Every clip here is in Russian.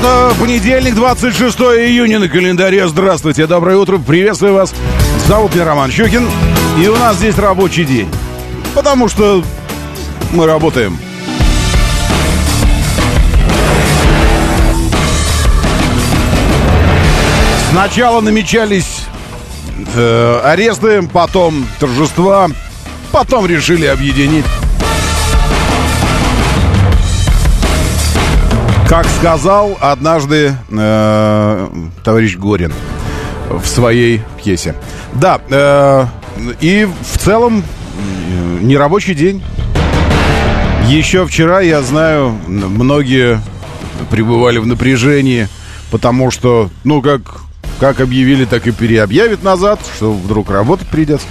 Это понедельник, 26 июня на календаре. Здравствуйте, доброе утро, приветствую вас. Зовут меня Роман Щукин, и у нас здесь рабочий день. Потому что мы работаем. Сначала намечались э, аресты, потом торжества, потом решили объединить. Как сказал однажды э, товарищ Горин в своей пьесе. Да, э, и в целом э, нерабочий день. Еще вчера, я знаю, многие пребывали в напряжении, потому что, ну, как, как объявили, так и переобъявят назад, что вдруг работать придется.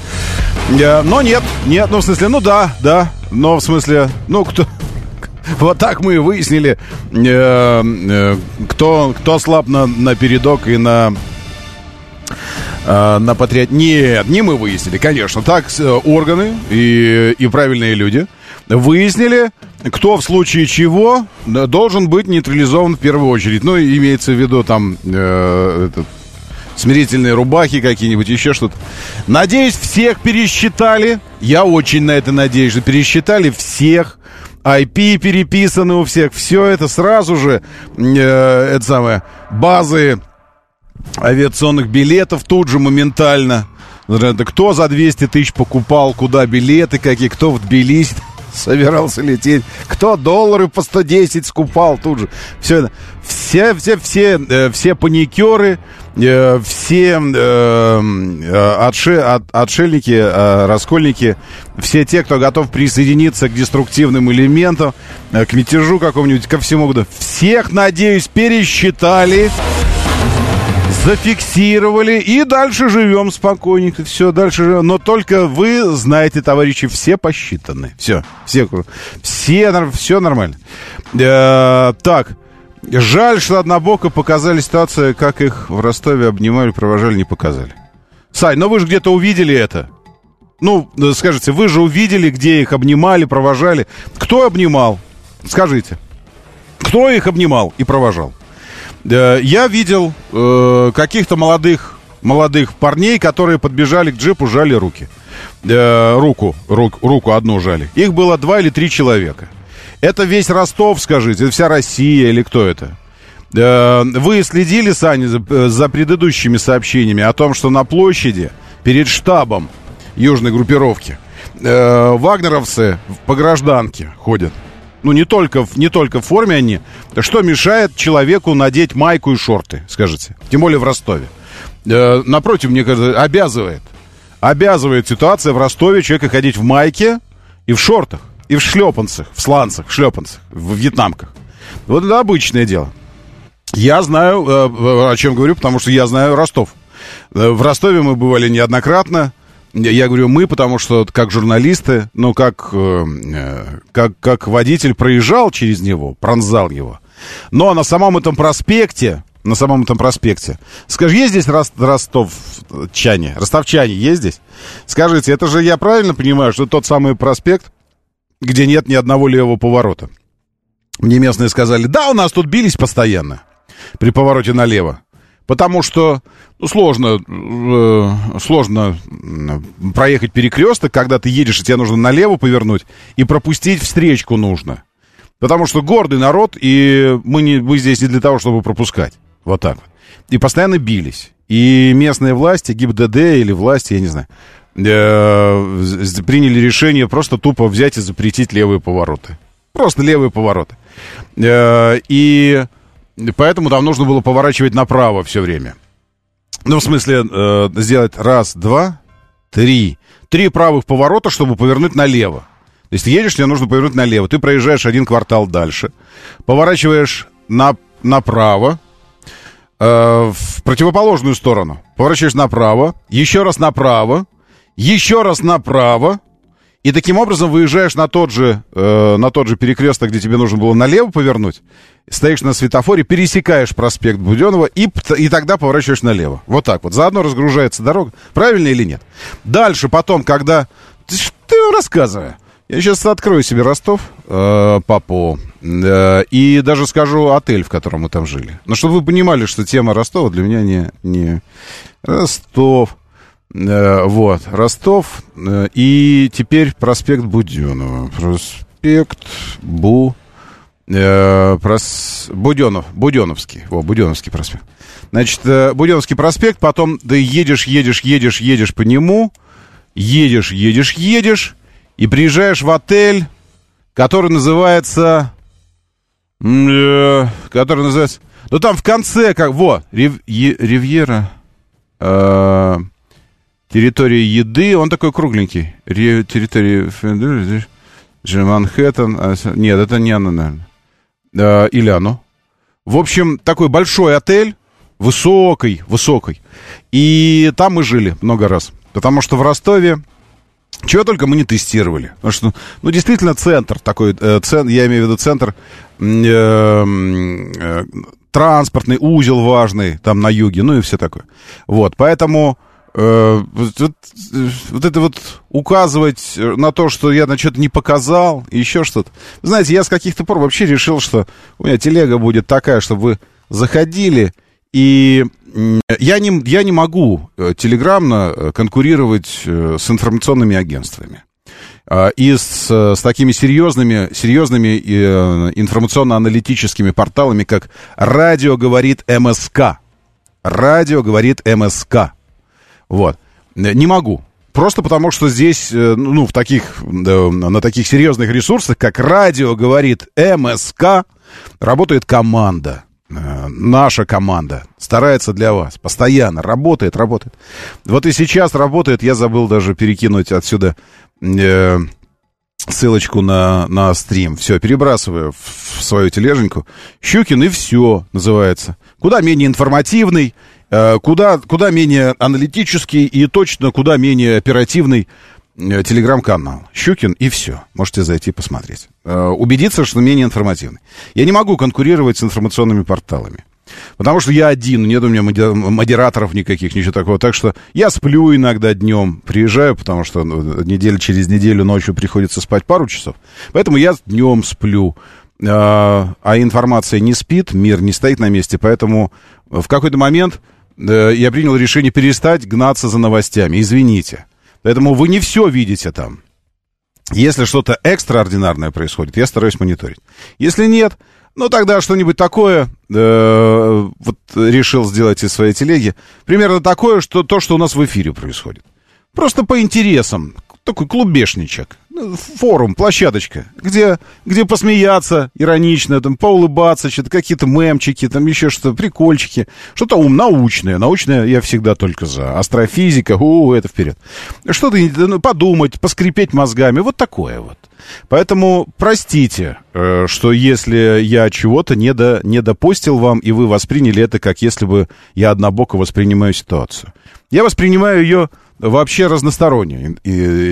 Э, но нет, нет, ну, в смысле, ну да, да, но в смысле, ну, кто, вот так мы и выяснили, э, э, кто, кто слаб на, на передок и на э, на патриот... Нет, не мы выяснили, конечно. Так органы и, и правильные люди выяснили, кто в случае чего должен быть нейтрализован в первую очередь. Ну, имеется в виду там э, этот, смирительные рубахи какие-нибудь, еще что-то. Надеюсь, всех пересчитали. Я очень на это надеюсь, что пересчитали всех IP переписаны у всех, все это сразу же, э, это самое, базы авиационных билетов тут же моментально. Кто за 200 тысяч покупал, куда билеты какие, кто в Тбилиси собирался лететь, кто доллары по 110 скупал тут же. Все. Все, все, все, э, все паникеры, э, все э, отше, от, отшельники, раскольники, все те, кто готов присоединиться к деструктивным элементам, к мятежу какому-нибудь, ко всему. Всех, надеюсь, пересчитали зафиксировали и дальше живем спокойненько. Все, дальше живем. Но только вы знаете, товарищи, все посчитаны. Все, все, все, все нормально. Э, так, жаль, что однобоко показали ситуацию, как их в Ростове обнимали, провожали, не показали. Сань, но вы же где-то увидели это. Ну, скажите, вы же увидели, где их обнимали, провожали. Кто обнимал? Скажите. Кто их обнимал и провожал? Э, я видел э, каких-то молодых, молодых парней, которые подбежали к джипу, жали руки. Э, руку, рук, руку одну жали. Их было два или три человека. Это весь Ростов, скажите, это вся Россия или кто это? Э, вы следили, Саня, за, э, за предыдущими сообщениями о том, что на площади перед штабом южной группировки э, вагнеровцы по гражданке ходят ну, не только, не только в форме они. Что мешает человеку надеть майку и шорты, скажите? Тем более в Ростове. Э, напротив, мне кажется, обязывает. Обязывает ситуация в Ростове человека ходить в майке и в шортах, и в шлепанцах, в сланцах, в шлепанцах, в вьетнамках. Вот это обычное дело. Я знаю, э, о чем говорю, потому что я знаю Ростов. Э, в Ростове мы бывали неоднократно. Я говорю мы, потому что как журналисты, ну, как, э, э, как, как водитель проезжал через него, пронзал его. Но на самом этом проспекте, на самом этом проспекте, скажи, есть здесь Ростовчане? Ростовчане есть здесь? Скажите, это же я правильно понимаю, что тот самый проспект, где нет ни одного левого поворота? Мне местные сказали, да, у нас тут бились постоянно при повороте налево. Потому что ну, сложно, э, сложно проехать перекресток, когда ты едешь, и тебе нужно налево повернуть, и пропустить встречку нужно. Потому что гордый народ, и мы, не, мы здесь не для того, чтобы пропускать. Вот так вот. И постоянно бились. И местные власти, ГИБДД или власти, я не знаю, э, приняли решение просто тупо взять и запретить левые повороты. Просто левые повороты. Э, и Поэтому там нужно было поворачивать направо все время. Ну, в смысле, э, сделать раз, два, три. Три правых поворота, чтобы повернуть налево. То есть едешь, тебе нужно повернуть налево. Ты проезжаешь один квартал дальше. Поворачиваешь на направо, э, в противоположную сторону. Поворачиваешь направо, еще раз направо, еще раз направо, и таким образом выезжаешь на тот же, э, на тот же перекресток, где тебе нужно было налево повернуть, стоишь на светофоре, пересекаешь проспект Буденова и, и тогда поворачиваешь налево. Вот так вот. Заодно разгружается дорога. Правильно или нет? Дальше потом, когда... Ты рассказывай. Я сейчас открою себе Ростов, э, Папу, э, и даже скажу отель, в котором мы там жили. Но чтобы вы понимали, что тема Ростова для меня не, не Ростов. Э, вот, Ростов. Э, и теперь проспект Буденова. Проспект Бу... Э, прос... Буденов, Буденовский. О, Буденовский проспект. Значит, э, Буденовский проспект, потом ты едешь, едешь, едешь, едешь по нему, едешь, едешь, едешь, и приезжаешь в отель, который называется... Который называется... Ну, там в конце, как... Во, Рив, Ривьера... Э, территория еды, он такой кругленький. Ре, территория... Манхэттен... А, нет, это не оно, наверное. Или оно. В общем, такой большой отель, высокий, высокий. И там мы жили много раз. Потому что в Ростове чего только мы не тестировали. Потому что, ну, действительно, центр такой, э, цен, я имею в виду центр э, э, транспортный, узел важный там на юге, ну и все такое. Вот, поэтому вот, вот это вот указывать на то, что я на что-то не показал, еще что-то. Знаете, я с каких-то пор вообще решил, что у меня телега будет такая, чтобы вы заходили и я не, я не могу э, телеграммно э, конкурировать э, с информационными агентствами. А, и с, с такими серьезными, серьезными информационно-аналитическими порталами, как «Радио говорит МСК». «Радио говорит МСК». Вот. Не могу. Просто потому, что здесь, ну, в таких, на таких серьезных ресурсах, как «Радио говорит МСК», работает команда – Э, наша команда старается для вас, постоянно работает, работает. Вот и сейчас работает, я забыл даже перекинуть отсюда э, ссылочку на, на стрим. Все, перебрасываю в, свою тележеньку. Щукин и все называется. Куда менее информативный, э, куда, куда менее аналитический и точно куда менее оперативный Э, телеграм-канал Щукин, и все. Можете зайти посмотреть. Э, убедиться, что менее информативный. Я не могу конкурировать с информационными порталами. Потому что я один, нет у меня модераторов никаких, ничего такого. Так что я сплю иногда днем, приезжаю, потому что ну, неделю через неделю ночью приходится спать пару часов. Поэтому я днем сплю. А, информация не спит, мир не стоит на месте. Поэтому в какой-то момент э, я принял решение перестать гнаться за новостями. Извините. Поэтому вы не все видите там. Если что-то экстраординарное происходит, я стараюсь мониторить. Если нет, ну тогда что-нибудь такое э, вот решил сделать из своей телеги. Примерно такое, что то, что у нас в эфире происходит. Просто по интересам. Такой клубешничек форум, площадочка, где, где посмеяться иронично, там, поулыбаться, что-то какие-то мемчики, там еще что-то, прикольчики, что-то ум научное. Научное я всегда только за. Астрофизика, у, это вперед. Что-то ну, подумать, поскрипеть мозгами, вот такое вот. Поэтому простите, э, что если я чего-то не, до, не допустил вам, и вы восприняли это, как если бы я однобоко воспринимаю ситуацию. Я воспринимаю ее вообще разностороннюю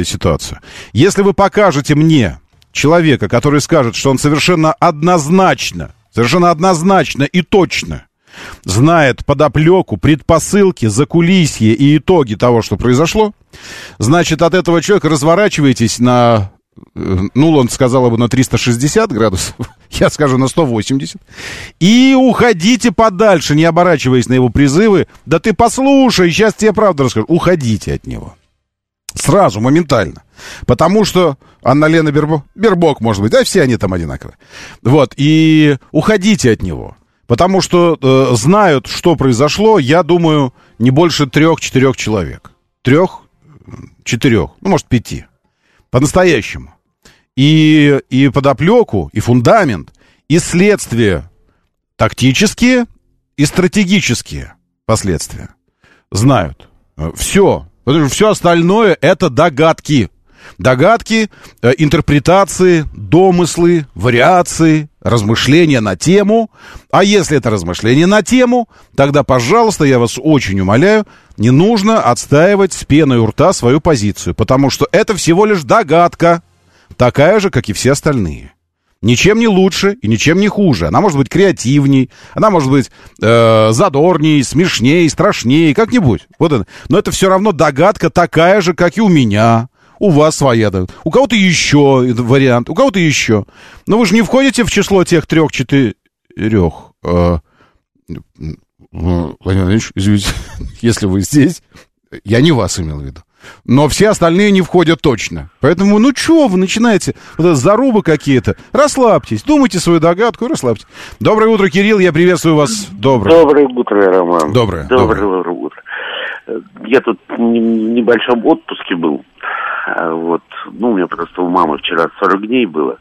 ситуацию. Если вы покажете мне человека, который скажет, что он совершенно однозначно, совершенно однозначно и точно знает подоплеку, предпосылки, закулисье и итоги того, что произошло, значит, от этого человека разворачивайтесь на ну, он сказал бы на 360 градусов, я скажу на 180. И уходите подальше, не оборачиваясь на его призывы. Да ты послушай, сейчас тебе правду расскажу. Уходите от него. Сразу, моментально. Потому что Анна-Лена Бербок, Бербок, может быть, да, все они там одинаковые. Вот, и уходите от него. Потому что э, знают, что произошло, я думаю, не больше трех-четырех человек. Трех, четырех, ну, может, пяти. По-настоящему. И, и подоплеку, и фундамент, и следствие. Тактические и стратегические последствия. Знают. Все. Потому что все остальное это догадки. Догадки, э, интерпретации, домыслы, вариации, размышления на тему. А если это размышления на тему, тогда, пожалуйста, я вас очень умоляю, не нужно отстаивать с пеной у рта свою позицию, потому что это всего лишь догадка, такая же, как и все остальные. Ничем не лучше и ничем не хуже. Она может быть креативней, она может быть э, задорней, смешней, страшней, как-нибудь. Вот это. Но это все равно догадка такая же, как и у меня. У вас своя, да. у кого-то еще вариант, у кого-то еще. Но вы же не входите в число тех трех-четырех. Э, Владимир Владимирович, извините, если вы здесь, я не вас имел в виду. Но все остальные не входят точно. Поэтому, ну что вы начинаете, вот это зарубы какие-то. Расслабьтесь, думайте свою догадку и расслабьтесь. Доброе утро, Кирилл, я приветствую вас. Доброе. Доброе утро, Роман. Доброе. Доброе, доброе. утро. Я тут в небольшом отпуске был. А вот. Ну, у меня просто у мамы вчера 40 дней было.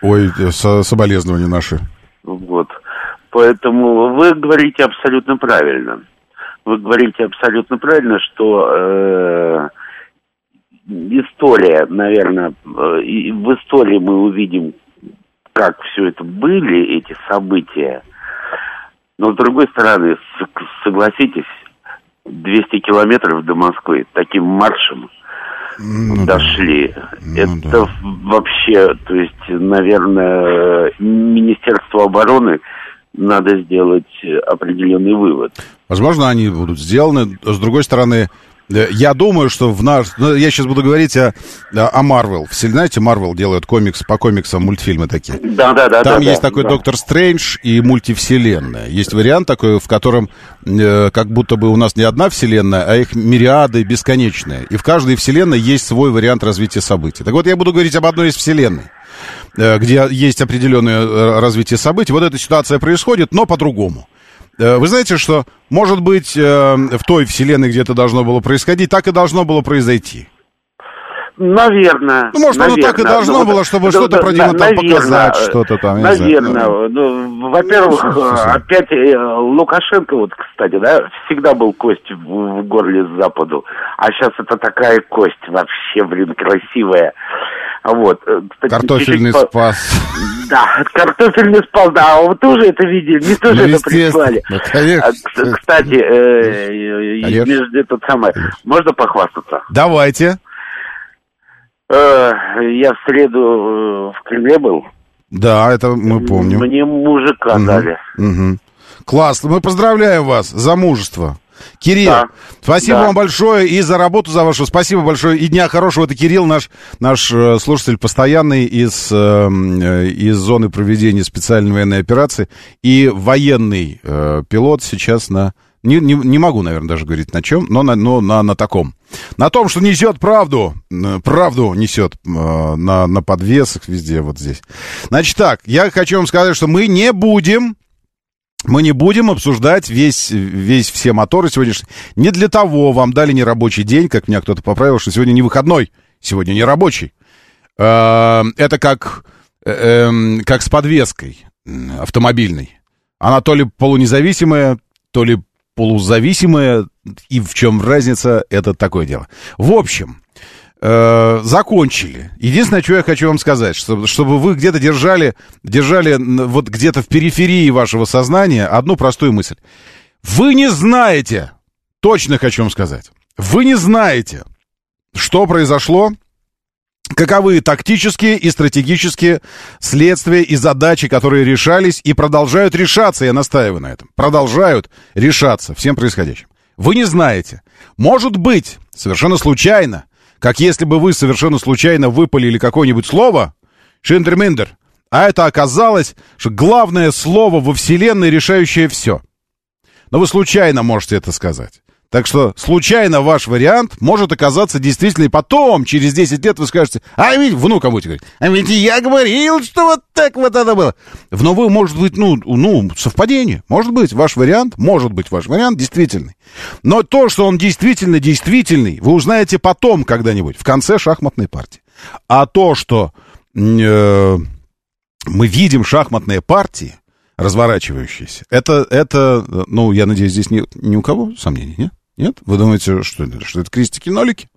Ой, со соболезнования наши. Вот. Поэтому вы говорите абсолютно правильно. Вы говорите абсолютно правильно, что э, история, наверное, э, и в истории мы увидим, как все это были, эти события. Но с другой стороны, согласитесь, 200 километров до Москвы таким маршем ну, дошли. Да. Ну, это да. вообще, то есть, наверное, Министерство обороны надо сделать определенный вывод. Возможно, они будут сделаны. С другой стороны, я думаю, что в наш... Ну, я сейчас буду говорить о, о Marvel. Все знаете, Marvel делают комикс по комиксам мультфильмы такие. Да, да, да. Там да, есть да, такой да. Доктор Стрэндж и мультивселенная. Есть вариант такой, в котором э, как будто бы у нас не одна вселенная, а их мириады бесконечные. И в каждой вселенной есть свой вариант развития событий. Так вот, я буду говорить об одной из вселенной э, где есть определенное э, развитие событий. Вот эта ситуация происходит, но по-другому. Э, вы знаете, что, может быть, э, в той вселенной, где это должно было происходить, так и должно было произойти? Наверное. Ну, может, наверное. оно так и должно ну, было, чтобы да, что-то да, про него там показать, что-то там. Наверное. Ну, во-первых, опять э, Лукашенко, вот, кстати, да, всегда был кость в горле с Западу. А сейчас это такая кость вообще, блин, красивая. Вот. Кстати, Картофельный чуть-чуть спас. Да, картофельный спас, да, вы тоже это видели, мне тоже ну, это прислали. Ну, конечно. Кстати, э, конечно. этот самый, можно похвастаться? Давайте. Э, я в среду в Кремле был. Да, это мы помним. Мне мужика угу. дали. Угу. Классно, мы поздравляем вас за мужество. Кирилл, да. спасибо да. вам большое и за работу за вашу. Спасибо большое. И дня хорошего. Это Кирилл, наш, наш э, слушатель постоянный из, эм, э, из зоны проведения специальной военной операции. И военный э, пилот сейчас на... Не, не, не могу, наверное, даже говорить на чем, но на, но на, на таком. На том, что несет правду. Э, правду несет э, на, на подвесах везде, вот здесь. Значит так, я хочу вам сказать, что мы не будем мы не будем обсуждать весь, весь все моторы сегодняшние. Не для того вам дали нерабочий день, как меня кто-то поправил, что сегодня не выходной, сегодня не рабочий. Э, это как, э, эм, как с подвеской автомобильной. Она то ли полунезависимая, то ли полузависимая, и в чем разница, это такое дело. В общем, э, закончили. Единственное, что я хочу вам сказать, чтобы, чтобы вы где-то держали, держали вот где-то в периферии вашего сознания одну простую мысль. Вы не знаете, точно хочу вам сказать, вы не знаете, что произошло, каковы тактические и стратегические следствия и задачи, которые решались и продолжают решаться, я настаиваю на этом, продолжают решаться всем происходящим. Вы не знаете. Может быть, совершенно случайно, как если бы вы совершенно случайно выпалили какое-нибудь слово, шиндерминдер, а это оказалось, что главное слово во Вселенной, решающее все. Но вы случайно можете это сказать. Так что случайно ваш вариант может оказаться действительно, и потом, через 10 лет, вы скажете, а ведь, внукам будете говорить, а ведь я говорил, что вот так вот это было. Но вы, может быть, ну, ну, совпадение, может быть, ваш вариант, может быть, ваш вариант действительный. Но то, что он действительно действительный, вы узнаете потом когда-нибудь, в конце шахматной партии. А то, что э, мы видим шахматные партии, разворачивающиеся, это, это, ну, я надеюсь, здесь ни, ни у кого сомнений, нет? Нет? Вы думаете, что это, что это крестики-нолики?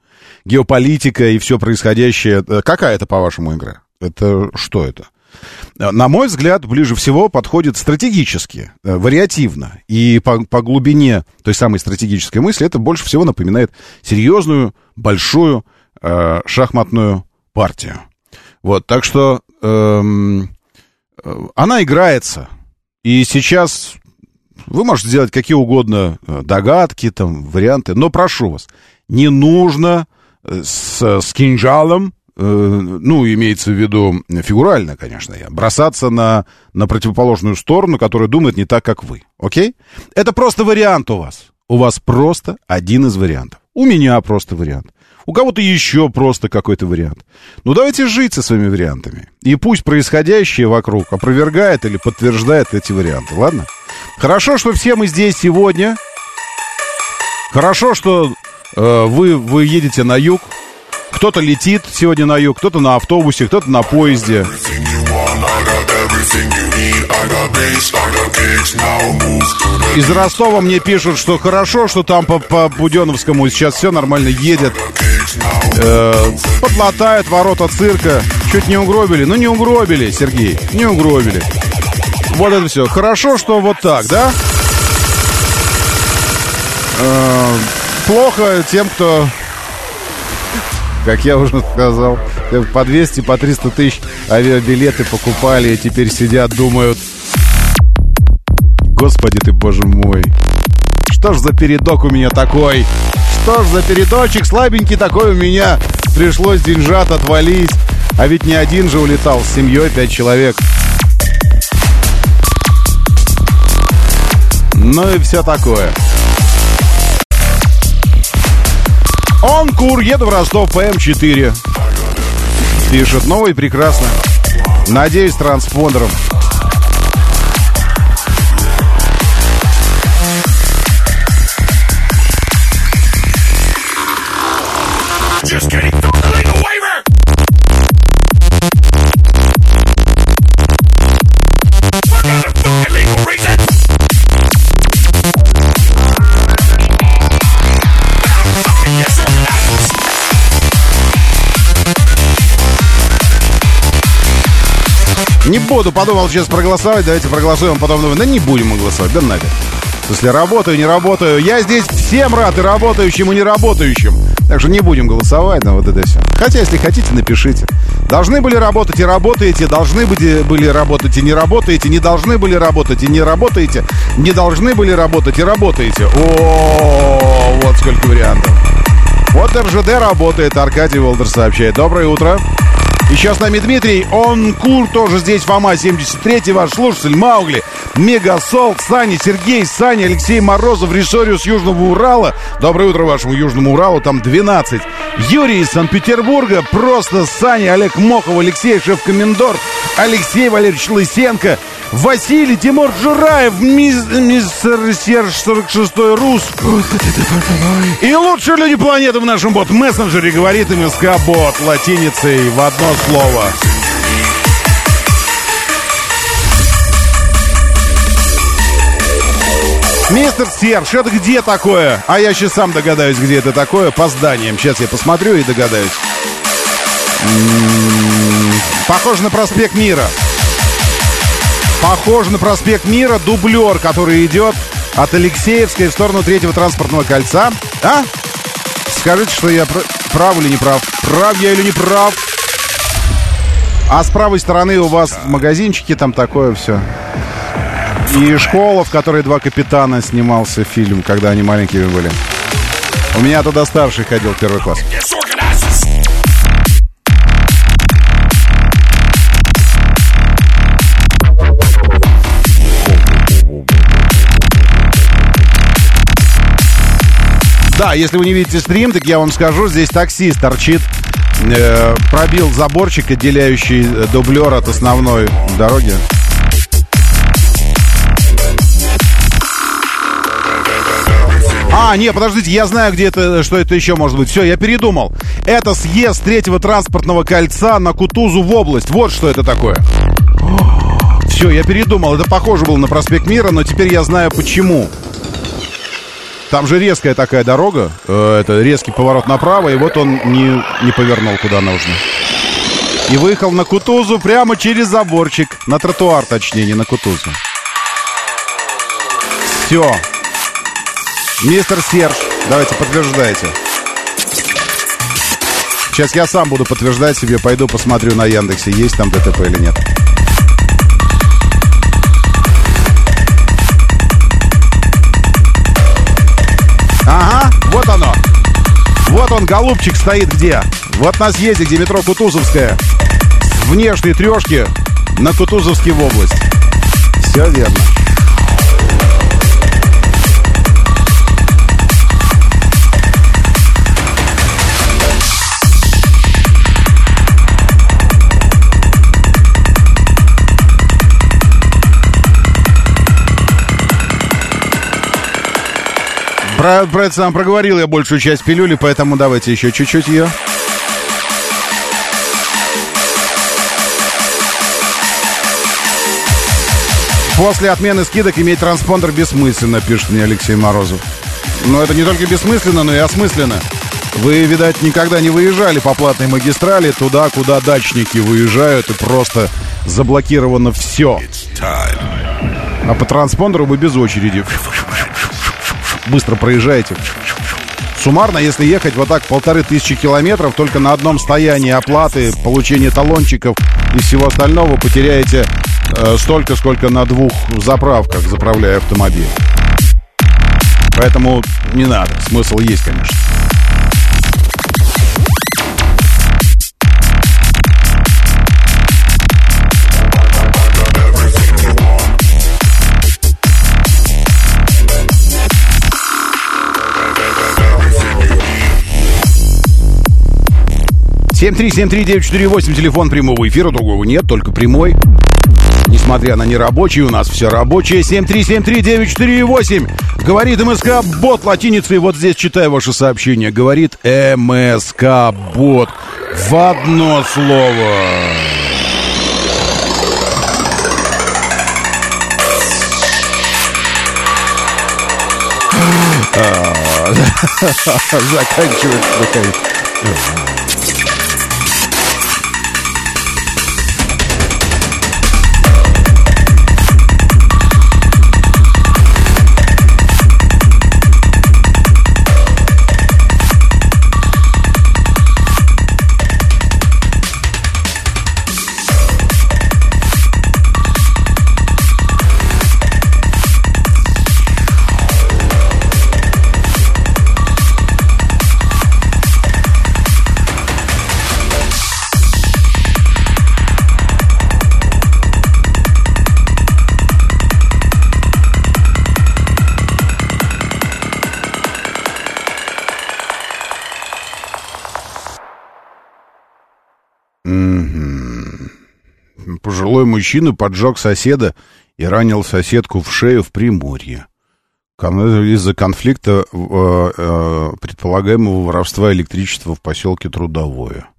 геополитика и все происходящее. Э, какая это, по-вашему, игра? Это что это? Э, на мой взгляд, ближе всего подходит стратегически, э, вариативно. И по, по глубине той самой стратегической мысли это больше всего напоминает серьезную, большую э, шахматную партию. Вот, так что эм, она играется. И сейчас вы можете сделать какие угодно догадки, там, варианты, но прошу вас, не нужно с, с кинжалом Э, ну, имеется в виду фигурально, конечно, я, бросаться на, на противоположную сторону, которая думает не так, как вы. Окей? Это просто вариант у вас. У вас просто один из вариантов. У меня просто вариант. У кого-то еще просто какой-то вариант. Ну, давайте жить со своими вариантами. И пусть происходящее вокруг опровергает или подтверждает эти варианты, ладно? Хорошо, что все мы здесь сегодня. Хорошо, что э, вы, вы едете на юг. Кто-то летит сегодня на юг, кто-то на автобусе, кто-то на поезде. Из Ростова мне пишут, что хорошо, что там по, по Буденовскому сейчас все нормально едет. Э, подлатают ворота цирка. Чуть не угробили. Ну, не угробили, Сергей, не угробили. Вот это все. Хорошо, что вот так, да? Э, плохо тем, кто как я уже сказал, по 200, по 300 тысяч авиабилеты покупали и теперь сидят, думают, господи ты, боже мой, что ж за передок у меня такой? Что ж за передочек слабенький такой у меня? Пришлось деньжат отвалить. А ведь не один же улетал, с семьей пять человек. Ну и все такое. Он кур, еду в Ростов по М4. Пишет, новый прекрасно. Надеюсь, транспондером. Just kidding. Не буду, подумал сейчас проголосовать, давайте проголосуем, потом думаю, да не будем мы голосовать, да нафиг. Если работаю, не работаю. Я здесь всем рад, и работающим, и неработающим. Так что не будем голосовать на вот это все. Хотя, если хотите, напишите. Должны были работать и работаете, должны были, были работать и не работаете, не должны были работать и не работаете, не должны были работать и работаете. О, вот сколько вариантов. Вот РЖД работает, Аркадий Волдер сообщает. Доброе утро. Еще с нами Дмитрий, он Кур, тоже здесь, Фома 73, ваш слушатель, Маугли, Мегасол, Саня, Сергей, Саня, Алексей Морозов, Ресориус Южного Урала. Доброе утро вашему Южному Уралу, там 12. Юрий из Санкт-Петербурга, просто Саня, Олег Мохов, Алексей Шеф-Комендор, Алексей Валерьевич Лысенко, Василий Тимур Жураев, мистер Серж 46 Рус. И лучшие люди планеты в нашем бот-мессенджере говорит МСК Бот латиницей в одно слово. Мистер Серж, это где такое? А я сейчас сам догадаюсь, где это такое, по зданиям. Сейчас я посмотрю и догадаюсь. М-м-м, похоже на проспект Мира. Похоже на проспект Мира, дублер, который идет от Алексеевской в сторону третьего транспортного кольца. А? Скажите, что я прав или не прав? Прав я или не прав? А с правой стороны у вас магазинчики, там такое все. И школа, в которой два капитана снимался фильм, когда они маленькими были. У меня туда старший ходил первый класс. Да, если вы не видите стрим, так я вам скажу, здесь таксист торчит, э, пробил заборчик, отделяющий э, дублер от основной дороги. А, не, подождите, я знаю, где это, что это еще может быть. Все, я передумал. Это съезд третьего транспортного кольца на Кутузу в область. Вот что это такое. Все, я передумал. Это похоже было на проспект Мира, но теперь я знаю почему. Там же резкая такая дорога, э, это резкий поворот направо, и вот он не, не повернул куда нужно. И выехал на Кутузу прямо через заборчик, на тротуар, точнее, не на Кутузу. Все. Мистер Серж, давайте подтверждайте. Сейчас я сам буду подтверждать себе, пойду посмотрю на Яндексе, есть там ДТП или нет. Вот оно. Вот он, голубчик, стоит где? Вот на съезде, где метро Кутузовская. Внешней трешки на Кутузовский в область. Все верно. Про, про это сам проговорил я большую часть пилюли, поэтому давайте еще чуть-чуть ее. После отмены скидок иметь транспондер бессмысленно, пишет мне Алексей Морозов. Но это не только бессмысленно, но и осмысленно. Вы, видать, никогда не выезжали по платной магистрали туда, куда дачники выезжают, и просто заблокировано все. А по транспондеру вы без очереди. Быстро проезжаете. Суммарно, если ехать вот так полторы тысячи километров, только на одном стоянии оплаты, получения талончиков и всего остального потеряете э, столько, сколько на двух заправках, заправляя автомобиль. Поэтому не надо. Смысл есть, конечно. Семь три семь три девять четыре восемь телефон прямого эфира, другого нет, только прямой. Несмотря на нерабочий, у нас все рабочее. 7373948. Говорит МСК Бот латиницей. Вот здесь читаю ваше сообщение. Говорит МСК Бот. В одно слово. Заканчивается, заканчивается. Мужчина поджег соседа и ранил соседку в шею в Приморье. Из-за конфликта э, э, предполагаемого воровства электричества в поселке Трудовое.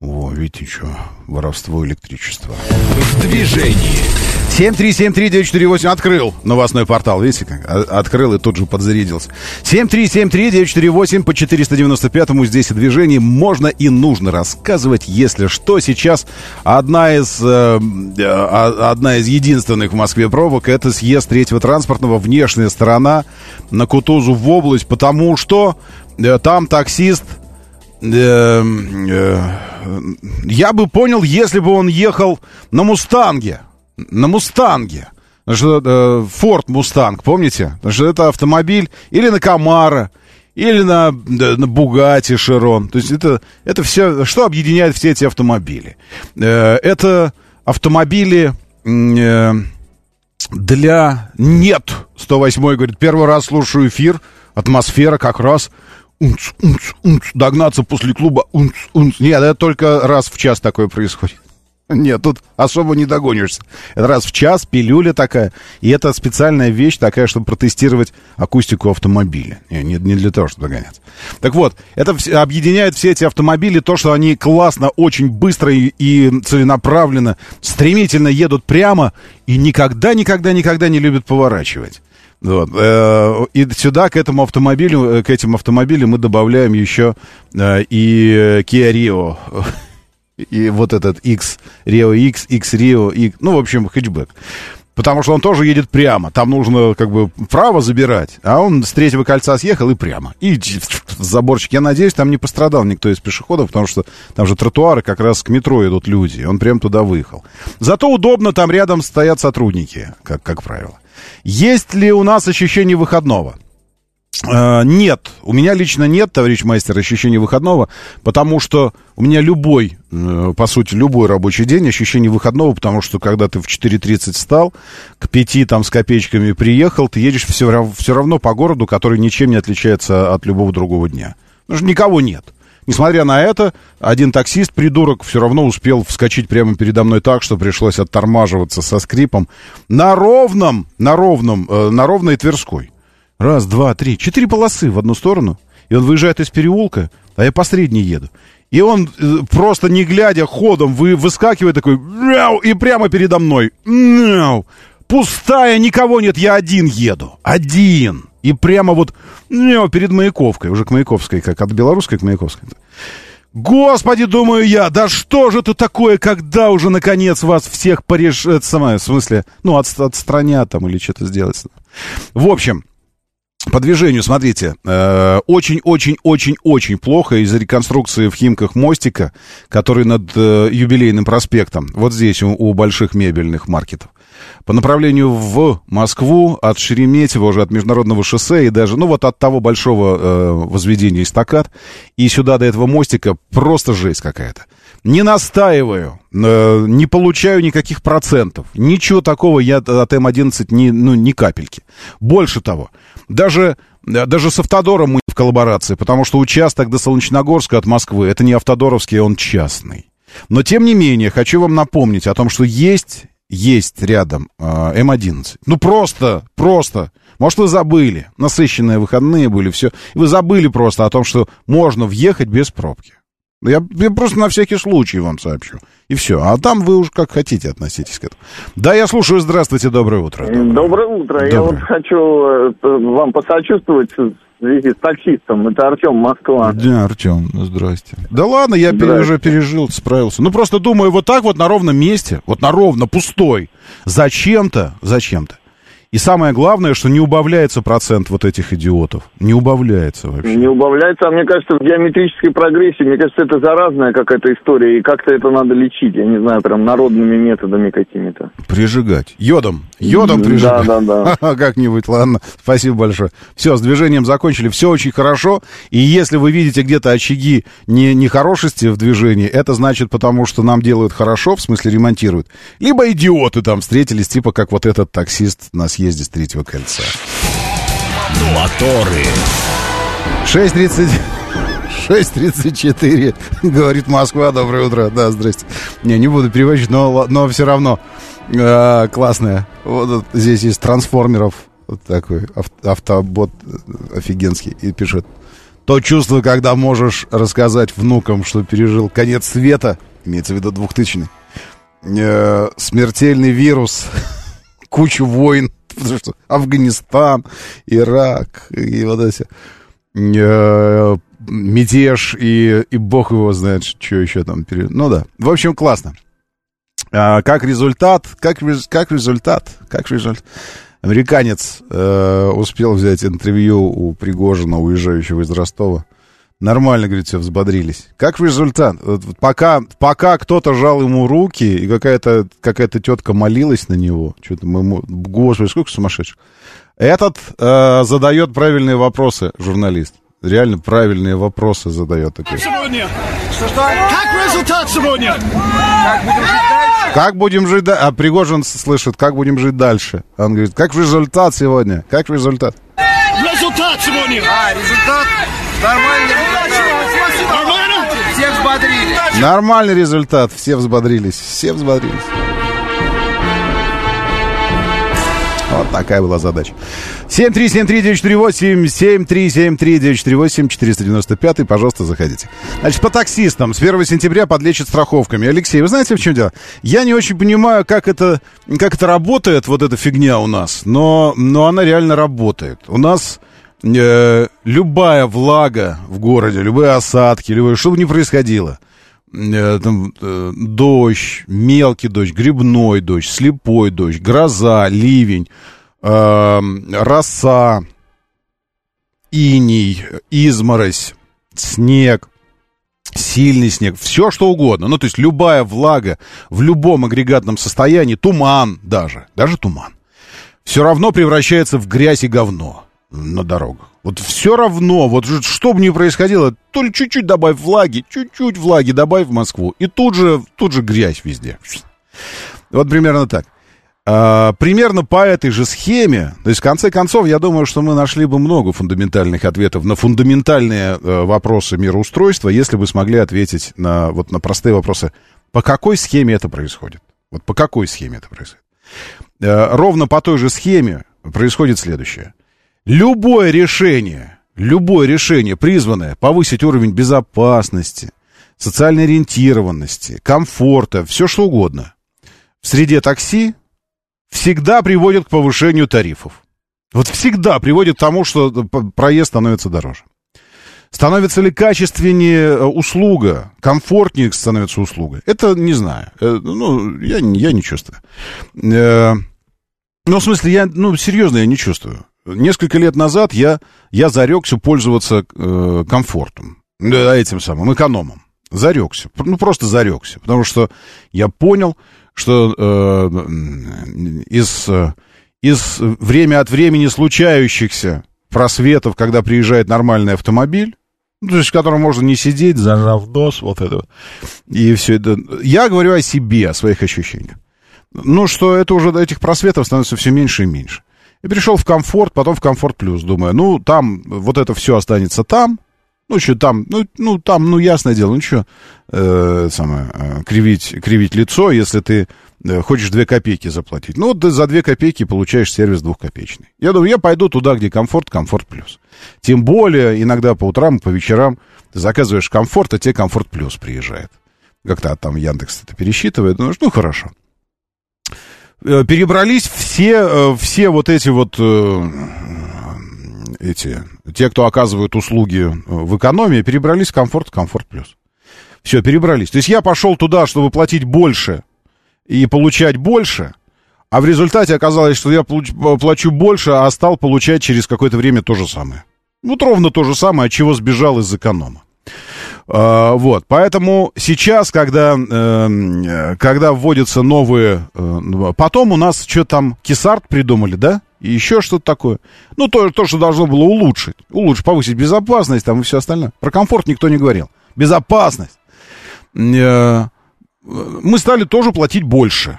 Во, видите, что, воровство электричества. В движении. 7373948 открыл новостной портал, видите как? Открыл и тут же подзарядился. 7373948 по 495-му здесь и движение можно и нужно рассказывать, если что. Сейчас одна из, э, э одна из единственных в Москве пробок это съезд третьего транспортного, внешняя сторона на Кутузу в область, потому что э, там таксист э, э, я бы понял, если бы он ехал на Мустанге на Мустанге. Э, Форд Мустанг, помните? Что это автомобиль или на Камара, или на, на Бугати Широн. То есть это, это все, что объединяет все эти автомобили? Э, это автомобили э, для... Нет, 108 говорит, первый раз слушаю эфир, атмосфера как раз унц, унц, унц, догнаться после клуба унц, унц. Нет, это только раз в час такое происходит. Нет, тут особо не догонишься. Это раз в час, пилюля такая. И это специальная вещь такая, чтобы протестировать акустику автомобиля. Не, не, не для того, чтобы догоняться. Так вот, это объединяет все эти автомобили то, что они классно, очень быстро и, и целенаправленно, стремительно едут прямо и никогда, никогда, никогда не любят поворачивать. Вот. Э, И сюда, к этому автомобилю, э, к этим автомобилям мы добавляем еще э, и Kia Rio. И вот этот X, Rio X, X Rio, X, ну, в общем, хэтчбэк. Потому что он тоже едет прямо. Там нужно как бы право забирать. А он с третьего кольца съехал и прямо. И заборчик. Я надеюсь, там не пострадал никто из пешеходов, потому что там же тротуары как раз к метро идут люди. Он прям туда выехал. Зато удобно, там рядом стоят сотрудники, как, как правило. Есть ли у нас ощущение выходного? Э, Нет, у меня лично нет, товарищ мастер, ощущения выходного, потому что у меня любой, э, по сути, любой рабочий день ощущение выходного, потому что когда ты в 4.30 встал, к 5 там с копеечками приехал, ты едешь все, все равно по городу, который ничем не отличается от любого другого дня. Потому что никого нет. Несмотря на это, один таксист, придурок, все равно успел вскочить прямо передо мной так, что пришлось оттормаживаться со скрипом на ровном, на ровном, э, на ровной Тверской. Раз, два, три. Четыре полосы в одну сторону. И он выезжает из переулка, а я по средней еду. И он э, просто не глядя ходом вы, выскакивает такой мяу, и прямо передо мной. Мяу. Пустая, никого нет, я один еду. Один. И прямо вот мяу, перед Маяковкой. Уже к Маяковской, как от белорусской к Маяковской. Господи, думаю я, да что же это такое, когда уже наконец вас всех пореш... Это самое, в смысле, ну, от, отстранят там или что-то сделать. В общем, по движению, смотрите, э, очень-очень-очень-очень плохо из-за реконструкции в Химках мостика, который над э, юбилейным проспектом, вот здесь, у, у больших мебельных маркетов. По направлению в Москву от Шереметьево, уже от международного шоссе и даже, ну вот от того большого э, возведения эстакад и сюда до этого мостика просто жесть какая-то. Не настаиваю, э, не получаю никаких процентов. Ничего такого я от М11 ни, ну, ни капельки. Больше того, даже, э, даже с Автодором мы в коллаборации, потому что участок до Солнечногорска от Москвы, это не Автодоровский, он частный. Но, тем не менее, хочу вам напомнить о том, что есть, есть рядом э, М11. Ну, просто, просто. Может, вы забыли. Насыщенные выходные были, все. Вы забыли просто о том, что можно въехать без пробки. Я, я просто на всякий случай вам сообщу. И все. А там вы уж как хотите относитесь к этому. Да, я слушаю. Здравствуйте, доброе утро. Доброе утро. Я Доброе. вот хочу э, вам посочувствовать связи с таксистом. Это Артем, Москва. Да, Артем, здрасте. Да ладно, я Здрасте. уже пережил, справился. Ну, просто думаю, вот так вот на ровном месте, вот на ровно, пустой, зачем-то, зачем-то. И самое главное, что не убавляется процент вот этих идиотов. Не убавляется вообще. Не убавляется, а мне кажется, в геометрической прогрессии, мне кажется, это заразная какая-то история, и как-то это надо лечить, я не знаю, прям народными методами какими-то. Прижигать. Йодом. Йодом Да, прижигать. да, да. Как-нибудь, ладно. Спасибо большое. Все, с движением закончили. Все очень хорошо. И если вы видите где-то очаги не, нехорошести в движении, это значит потому, что нам делают хорошо, в смысле ремонтируют. Либо идиоты там встретились, типа как вот этот таксист на съезде с третьего кольца. Моторы. 6.30... 6.34, говорит Москва, доброе утро, да, здрасте. Не, не буду переводить, но, но все равно э, классная. Вот здесь есть трансформеров, вот такой ав- автобот э, офигенский, и пишет. То чувство, когда можешь рассказать внукам, что пережил конец света, имеется в виду 2000 э, смертельный вирус, кучу войн, потому что Афганистан, Ирак и вот эти э, мятеж и, и бог его знает, что еще там. пере- Ну да. В общем, классно. А, как результат, как, как результат, как результат. Американец э, успел взять интервью у Пригожина, уезжающего из Ростова. Нормально, говорит, все взбодрились. Как результат? Вот вот пока, пока кто-то жал ему руки, и какая-то какая тетка молилась на него, что-то мы ему... Господи, сколько сумасшедших. Этот э, задает правильные вопросы, журналист. Реально правильные вопросы задает. Такой. сегодня? Как результат сегодня? Как будем жить дальше? А Пригожин слышит, как будем жить дальше. Он говорит, как результат сегодня? Как результат? Результат сегодня. А, результат результат. Нормально? Всех взбодрили. Нормальный результат. Все взбодрились. Все взбодрились. Вот такая была задача. 7373948, 7373948, 495, пожалуйста, заходите. Значит, по таксистам с 1 сентября подлечат страховками. Алексей, вы знаете, в чем дело? Я не очень понимаю, как это, как это работает, вот эта фигня у нас, но, но она реально работает. У нас э, любая влага в городе, любые осадки, любое, что бы ни происходило, э, там, э, дождь, мелкий дождь, грибной дождь, слепой дождь, гроза, ливень, э, роса, иней, изморозь, снег, сильный снег, все что угодно. Ну, то есть любая влага в любом агрегатном состоянии, туман даже, даже туман, все равно превращается в грязь и говно на дорогах. Вот все равно, вот что бы ни происходило, то ли чуть-чуть добавь влаги, чуть-чуть влаги добавь в Москву, и тут же, тут же грязь везде. Вот примерно так. А, примерно по этой же схеме, то есть в конце концов, я думаю, что мы нашли бы много фундаментальных ответов на фундаментальные э, вопросы мироустройства, если бы смогли ответить на, вот, на простые вопросы, по какой схеме это происходит. Вот по какой схеме это происходит. Э, ровно по той же схеме происходит следующее. Любое решение, любое решение, призванное повысить уровень безопасности, социальной ориентированности, комфорта, все что угодно, в среде такси всегда приводит к повышению тарифов. Вот всегда приводит к тому, что проезд становится дороже. Становится ли качественнее э, услуга, комфортнее становится услуга? Это не знаю. Э, ну, я, я не чувствую. Э, ну, в смысле, я, ну, серьезно, я не чувствую. Несколько лет назад я, я зарекся пользоваться э, комфортом, этим самым, экономом. Зарекся. Ну, просто зарекся. Потому что я понял, что э, из, из время от времени случающихся просветов, когда приезжает нормальный автомобиль, ну, то есть в котором можно не сидеть, зажав нос, вот это. И все это. Я говорю о себе, о своих ощущениях. Ну, что это уже этих просветов становится все меньше и меньше. И пришел в комфорт, потом в комфорт плюс. Думаю, ну, там вот это все останется там. Ну, что там, ну, ну, там, ну, ясное дело, ну, что, э, самое, э, кривить, кривить лицо, если ты э, хочешь две копейки заплатить. Ну, вот ты за две копейки получаешь сервис двухкопеечный. Я думаю, я пойду туда, где комфорт, комфорт плюс. Тем более, иногда по утрам, по вечерам ты заказываешь комфорт, а тебе комфорт плюс приезжает. Как-то там Яндекс это пересчитывает, думаешь, ну, хорошо. Э, перебрались все, э, все вот эти вот э, эти, те, кто оказывают услуги в экономии, перебрались в комфорт, комфорт плюс. Все, перебрались. То есть я пошел туда, чтобы платить больше и получать больше, а в результате оказалось, что я плачу больше, а стал получать через какое-то время то же самое. Вот ровно то же самое, от чего сбежал из эконома. А, вот, поэтому сейчас, когда, э, когда вводятся новые... Э, потом у нас что там, Кисарт придумали, да? И еще что-то такое. Ну, то, то, что должно было улучшить. Улучшить, повысить безопасность там и все остальное. Про комфорт никто не говорил. Безопасность. Э, мы стали тоже платить больше.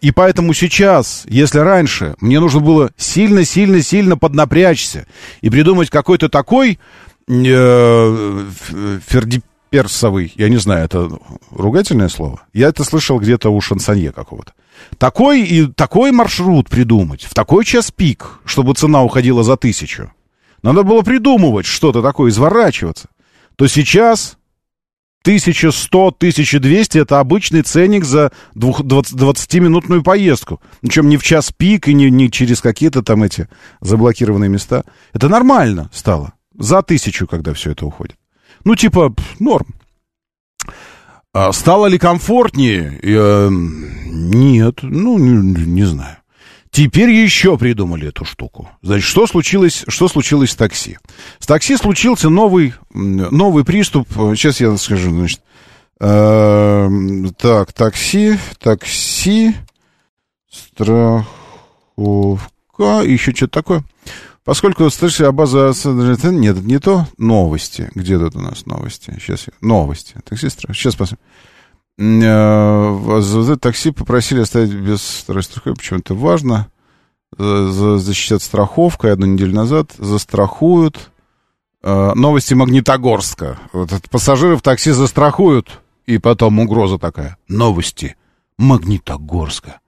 И поэтому сейчас, если раньше мне нужно было сильно-сильно-сильно поднапрячься и придумать какой-то такой фердиперсовый, я не знаю, это ругательное слово? Я это слышал где-то у шансонье какого-то. Такой, и, такой маршрут придумать, в такой час пик, чтобы цена уходила за тысячу. Надо было придумывать что-то такое, изворачиваться. То сейчас 1100, 1200 это обычный ценник за 20-минутную поездку. Причем не в час пик и не, не через какие-то там эти заблокированные места. Это нормально стало. За тысячу, когда все это уходит. Ну, типа, норм. А стало ли комфортнее? Э, нет, ну, не, не знаю. Теперь еще придумали эту штуку. Значит, что случилось, что случилось с такси? С такси случился новый, новый приступ. Сейчас я скажу, значит. Э, так, такси, такси, страховка, еще что-то такое. Поскольку, слышите, а база... Нет, это не то. Новости. Где тут у нас новости? Сейчас. Новости. Таксист. Сейчас посмотрим. Э, такси попросили оставить без второй страховки. Почему-то важно. Защитят страховкой одну неделю назад. Застрахуют. Э, новости Магнитогорска. Вот пассажиров такси застрахуют. И потом угроза такая. Новости Магнитогорска.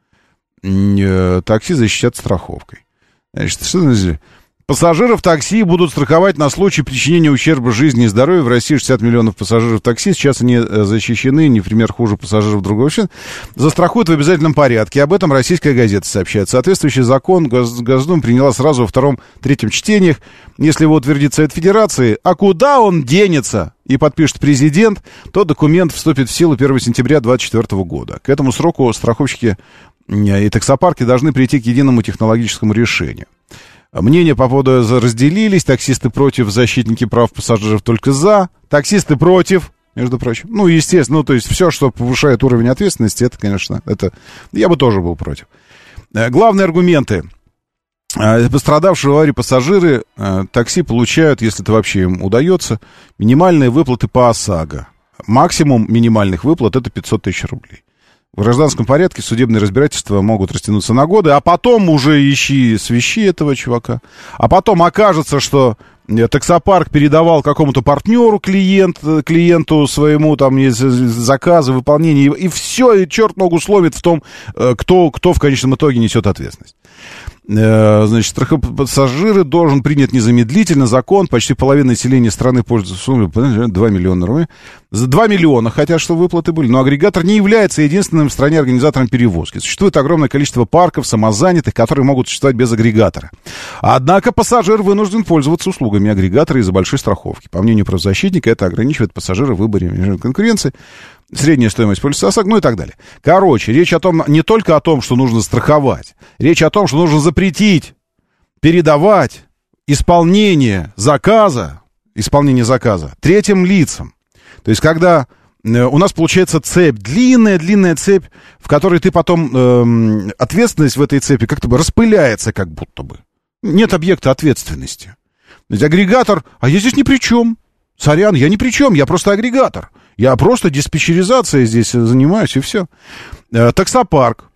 Э, такси защитят страховкой. Значит, что значит? Пассажиров такси будут страховать на случай причинения ущерба жизни и здоровью. В России 60 миллионов пассажиров такси. Сейчас они э, защищены, не в пример хуже пассажиров другого члена. Застрахуют в обязательном порядке. Об этом российская газета сообщает. Соответствующий закон Гос- Госдума приняла сразу во втором, третьем чтениях. Если его утвердит Совет Федерации, а куда он денется? И подпишет президент, то документ вступит в силу 1 сентября 2024 года. К этому сроку страховщики э, и таксопарки должны прийти к единому технологическому решению. Мнения по поводу разделились. Таксисты против, защитники прав пассажиров только за. Таксисты против, между прочим. Ну, естественно, ну, то есть все, что повышает уровень ответственности, это, конечно, это... Я бы тоже был против. Э, Главные аргументы. Э, Пострадавшие в аварии пассажиры э, такси получают, если это вообще им удается, минимальные выплаты по ОСАГО. Максимум минимальных выплат это 500 тысяч рублей. В гражданском порядке судебные разбирательства могут растянуться на годы, а потом уже ищи свищи этого чувака. А потом окажется, что э, таксопарк передавал какому-то партнеру клиент, э, клиенту своему там заказы, выполнение, и, и все, и черт ногу сломит в том, э, кто, кто в конечном итоге несет ответственность. Э, Значит, страхопассажиры должен принять незамедлительно закон. Почти половина населения страны пользуется суммой 2 миллиона рублей. За 2 миллиона хотят, чтобы выплаты были. Но агрегатор не является единственным в стране организатором перевозки. Существует огромное количество парков, самозанятых, которые могут существовать без агрегатора. Однако пассажир вынужден пользоваться услугами агрегатора из-за большой страховки. По мнению правозащитника, это ограничивает пассажира в выборе конкуренции средняя стоимость полиса ОСАГО, ну и так далее. Короче, речь о том, не только о том, что нужно страховать, речь о том, что нужно запретить передавать исполнение заказа, исполнение заказа третьим лицам. То есть, когда э, у нас получается цепь, длинная-длинная цепь, в которой ты потом, эм, ответственность в этой цепи как-то бы распыляется как будто бы. Нет объекта ответственности. То есть агрегатор, а я здесь ни при чем. Сорян, я ни при чем, я просто агрегатор. Я просто диспетчеризацией здесь занимаюсь, и все. Э, таксопарк.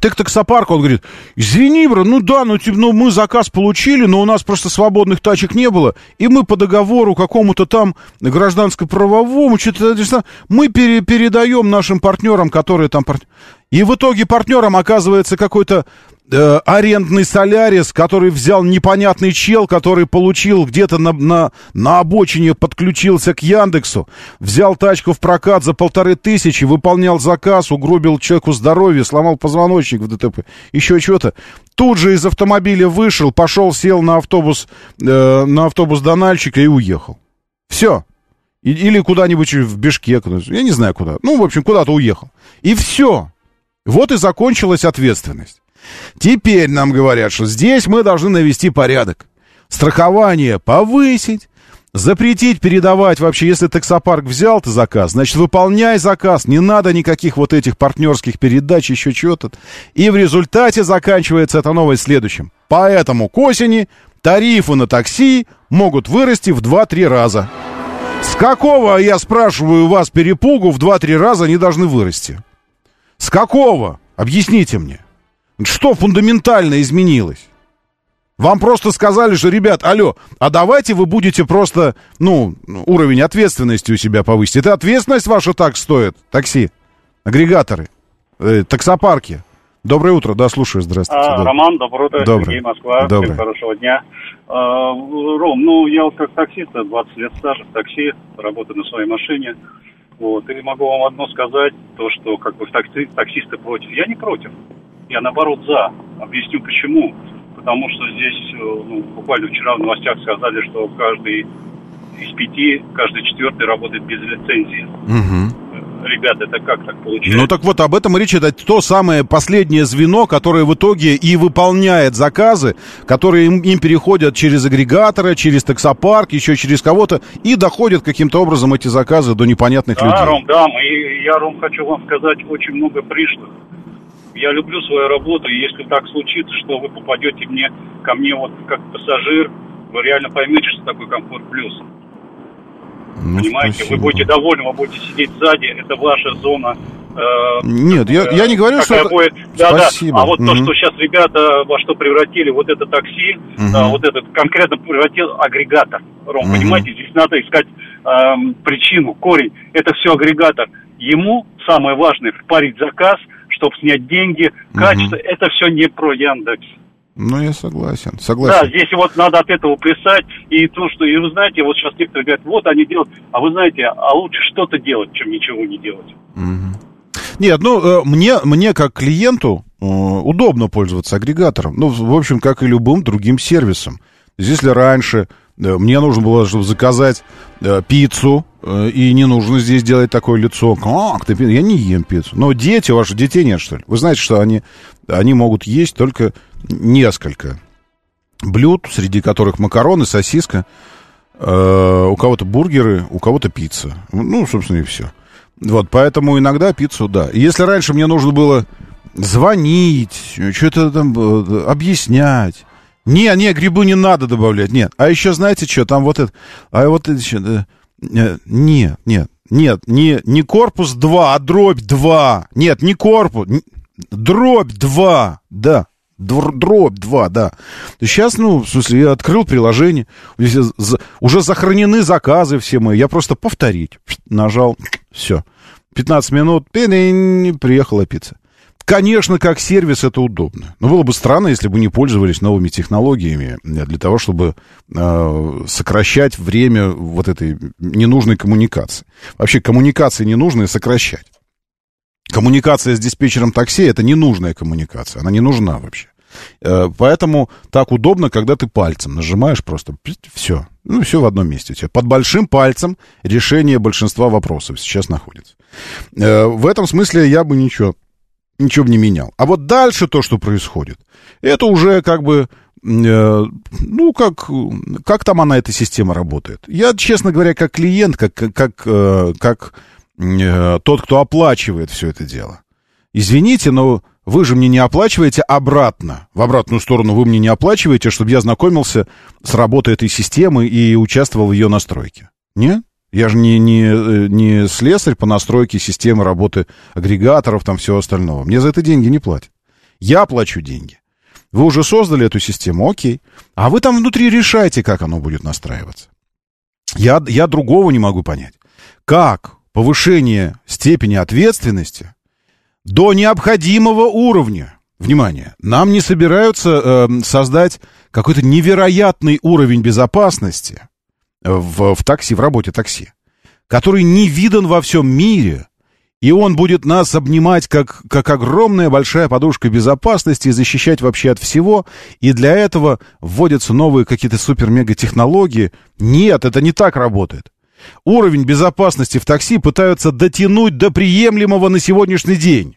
Так таксопарк, он говорит, извини, бро, ну да, ну, типа, ну мы заказ получили, но у нас просто свободных тачек не было, и мы по договору какому-то там гражданско-правовому, что-то, мы пере- передаем нашим партнерам, которые там... пар- И в итоге партнером оказывается какой-то э, арендный солярис, который взял непонятный чел, который получил где-то на, на, на обочине, подключился к Яндексу, взял тачку в прокат за полторы тысячи, выполнял заказ, угробил человеку здоровье, сломал позвоночник в ДТП, еще что-то. Тут же из автомобиля вышел, пошел, сел на автобус, э, на автобус дональщика и уехал. Все. Или куда-нибудь в Бишкек, ну, я не знаю куда. Ну, в общем, куда-то уехал. И все. Вот и закончилась ответственность. Теперь нам говорят, что здесь мы должны навести порядок. Страхование повысить, запретить передавать вообще, если таксопарк взял ты заказ, значит, выполняй заказ, не надо никаких вот этих партнерских передач, еще чего-то. И в результате заканчивается эта новость следующим. Поэтому к осени тарифы на такси могут вырасти в 2-3 раза. С какого, я спрашиваю вас, перепугу в 2-3 раза они должны вырасти? С какого? Объясните мне. Что фундаментально изменилось? Вам просто сказали, что, ребят, алло, а давайте вы будете просто, ну, уровень ответственности у себя повысить. Это ответственность ваша так стоит? Такси, агрегаторы, э, таксопарки. Доброе утро, да, слушаю, здравствуйте. А. Роман, доброе утро, Доброе. Сергей, Москва. Доброе. Всем хорошего дня. А, Ром, ну, я вот как таксист, 20 лет стажа в такси, работаю на своей машине. Вот, и могу вам одно сказать, то, что как бы такси- таксисты против. Я не против. Я наоборот за. Объясню почему. Потому что здесь, э, ну, буквально вчера в новостях сказали, что каждый из пяти, каждый четвертый работает без лицензии. Мгм. Ребята, это как так получается? Ну так вот, об этом и речь. Это то самое последнее звено, которое в итоге и выполняет заказы, которые им, им переходят через агрегатора, через таксопарк, еще через кого-то, и доходят каким-то образом эти заказы до непонятных Да, людей. Ром, да, мы, я, Ром, хочу вам сказать, очень много пришлых. Я люблю свою работу, и если так случится, что вы попадете мне, ко мне вот как пассажир, вы реально поймете, что такое комфорт плюс. Ну, Понимаете, спасибо. вы будете довольны, вы будете сидеть сзади, это ваша зона. э, Нет, я, я не говорю, что это... будет- да, да. Спасибо. А вот то, Мгм. что сейчас ребята во что превратили вот это такси, Мгм. а, вот этот конкретно превратил агрегатор. Ром, Мгм. понимаете, здесь надо искать эм, причину, корень. Это все агрегатор. Ему самое важное впарить заказ, чтобы снять деньги, качество. Это все не про Яндекс. Ну, я согласен, Да, согласен. здесь вот надо от этого плясать. И то, что, и вы знаете, вот сейчас некоторые говорят, вот они делают, а вы знаете, а лучше что-то делать, чем ничего не делать. Нет, ну, э, мне, мне как клиенту э, удобно пользоваться агрегатором. Ну, в общем, как и любым другим сервисом. Если раньше мне нужно было, чтобы заказать э, пиццу, э, и не нужно здесь делать такое лицо, как ты, пи-?» я не ем пиццу. Но дети, ваши детей нет, что ли? Вы знаете, что они, они могут есть только несколько блюд, среди которых макароны, сосиска, э, у кого-то бургеры, у кого-то пицца. Ну, собственно, и все. Вот, поэтому иногда пиццу, да. Если раньше мне нужно было звонить, что-то там э, объяснять. Не, не, грибы не надо добавлять, нет. А еще знаете что, там вот это, а вот это еще, э, нет, нет, нет, не, не корпус 2, а дробь 2. Нет, не корпус, н- дробь 2, да. Др- Дробь 2, да. Сейчас, ну, в смысле, я открыл приложение, уже сохранены заказы все мои, я просто повторить, нажал, все. 15 минут, приехала пицца. Конечно, как сервис это удобно. Но было бы странно, если бы не пользовались новыми технологиями для того, чтобы э, сокращать время вот этой ненужной коммуникации. Вообще коммуникации ненужные сокращать. Коммуникация с диспетчером такси это ненужная коммуникация, она не нужна вообще. Э, Поэтому так удобно, когда ты пальцем нажимаешь просто все. Ну, все в одном месте. у тебя. Под большим пальцем решение большинства вопросов сейчас находится. Э, В этом смысле я бы ничего, ничего бы не менял. А вот дальше то, что происходит, это уже как бы э, ну, как, как там она, эта система работает. Я, честно говоря, как клиент, как, как, э, как э, тот, кто оплачивает все это дело. Извините, но вы же мне не оплачиваете обратно, в обратную сторону вы мне не оплачиваете, чтобы я знакомился с работой этой системы и участвовал в ее настройке. Нет? Я же не, не, э, не слесарь по настройке системы работы агрегаторов, там всего остального. Мне за это деньги не платят. Я плачу деньги. Вы уже создали эту систему, окей. А вы там внутри решайте, как оно будет настраиваться. Я, я другого не могу понять. Как повышение степени ответственности до необходимого уровня. Внимание, нам не собираются э, создать какой-то невероятный уровень безопасности в, в такси, в работе такси, который не видан во всем мире, и он будет нас обнимать как, как огромная большая подушка безопасности и защищать вообще от всего, и для этого вводятся новые какие-то супер-мега-технологии. Нет, это не так работает. Уровень безопасности в такси пытаются дотянуть до приемлемого на сегодняшний день.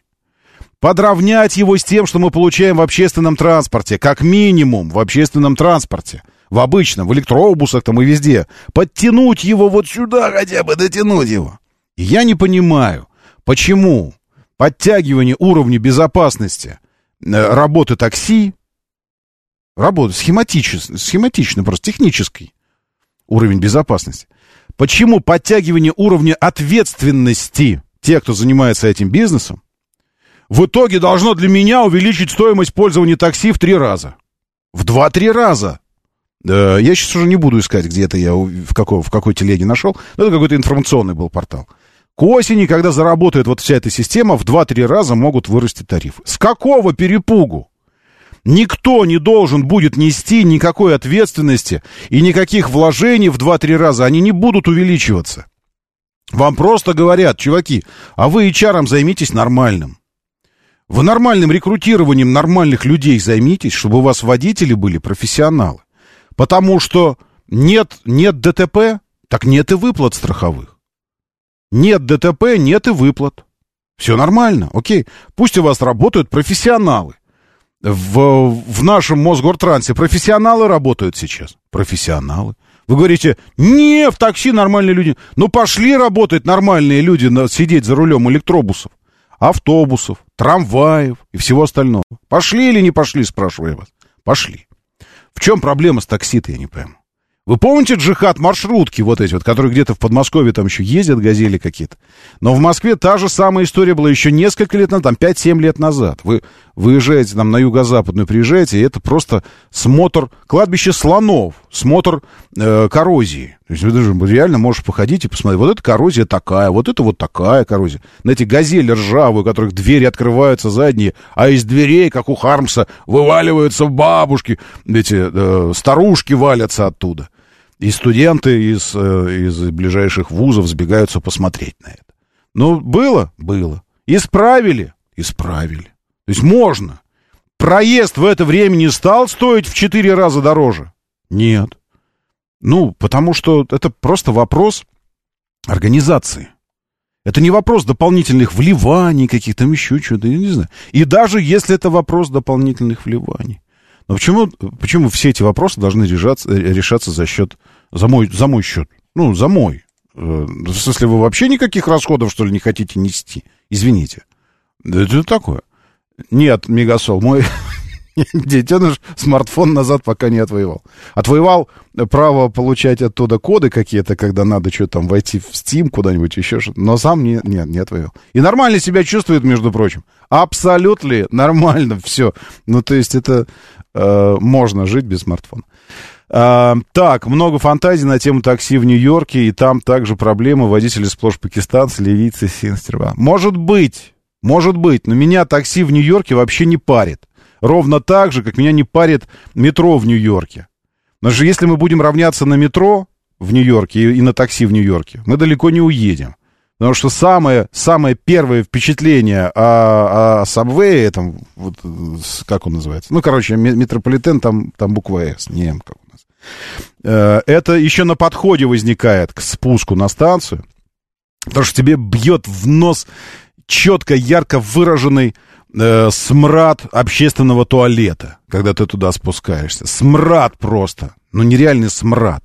Подравнять его с тем, что мы получаем в общественном транспорте, как минимум в общественном транспорте. В обычном, в электробусах там и везде. Подтянуть его вот сюда хотя бы, дотянуть его. Я не понимаю, почему подтягивание уровня безопасности э, работы такси, работы схематично, схематично просто, технический уровень безопасности. Почему подтягивание уровня ответственности тех, кто занимается этим бизнесом, в итоге должно для меня увеличить стоимость пользования такси в три раза. В два-три раза. Э, Я сейчас уже не буду искать, где это я, в, какой, в какой телеге нашел. Но это какой-то информационный был портал. К осени, когда заработает вот вся эта система, в 2-3 раза могут вырасти тарифы. С какого перепугу? Никто не должен будет нести никакой ответственности и никаких вложений в 2-3 раза. Они не будут увеличиваться. Вам просто говорят, чуваки, а вы HR займитесь нормальным. Вы нормальным рекрутированием нормальных людей займитесь, чтобы у вас водители были профессионалы. Потому что нет, нет ДТП, так нет и выплат страховых. Нет ДТП, нет и выплат. Все нормально, окей. Пусть у вас работают профессионалы. В, в нашем Мосгортрансе профессионалы работают сейчас. Профессионалы. Вы говорите, не, в такси нормальные люди. Ну, пошли работать нормальные люди, на, сидеть за рулем электробусов, автобусов, трамваев и всего остального. Пошли или не пошли, спрашиваю я вас. Пошли. В чем проблема с такси-то, я не пойму. Вы помните джихад маршрутки вот эти вот, которые где-то в Подмосковье там еще ездят, газели какие-то? Но в Москве та же самая история была еще несколько лет назад, там 5-7 лет назад. Вы выезжаете там на юго-западную, приезжаете, и это просто смотр, кладбище слонов, смотр э, коррозии. То есть вы даже реально можешь походить и посмотреть, вот эта коррозия такая, вот это вот такая коррозия. На эти газели ржавые, у которых двери открываются задние, а из дверей, как у Хармса, вываливаются бабушки, эти э, старушки валятся оттуда. И студенты из, э, из ближайших вузов сбегаются посмотреть на это. Ну, было? Было. Исправили? Исправили. То есть можно. Проезд в это время не стал стоить в четыре раза дороже? Нет. Ну, потому что это просто вопрос организации. Это не вопрос дополнительных вливаний каких-то, еще что-то, я не знаю. И даже если это вопрос дополнительных вливаний. Но почему, почему все эти вопросы должны решаться, решаться за счет, за мой, за мой счет? Ну, за мой. Э, в смысле, вы вообще никаких расходов, что ли, не хотите нести? Извините. Это такое. Нет, Мегасол, мой детеныш смартфон назад пока не отвоевал. Отвоевал право получать оттуда коды какие-то, когда надо что-то там войти в Steam куда-нибудь, еще что-то. Но сам не, нет, не отвоевал. И нормально себя чувствует, между прочим. Абсолютно нормально все. Ну, то есть это э, можно жить без смартфона. А, так, много фантазий на тему такси в Нью-Йорке, и там также проблемы. Водители сплошь пакистанцы, ливийцы, синстерва. Может быть, может быть, но меня такси в Нью-Йорке вообще не парит. Ровно так же, как меня не парит метро в Нью-Йорке. Потому что если мы будем равняться на метро в Нью-Йорке и, и на такси в Нью-Йорке, мы далеко не уедем. Потому что самое, самое первое впечатление о, о Subway, этом, вот, как он называется? Ну, короче, метрополитен, там, там буква «С», не «М», как у нас. Э, это еще на подходе возникает к спуску на станцию. Потому что тебе бьет в нос четко, ярко выраженный э, смрад общественного туалета, когда ты туда спускаешься. Смрад просто. Ну, нереальный смрад.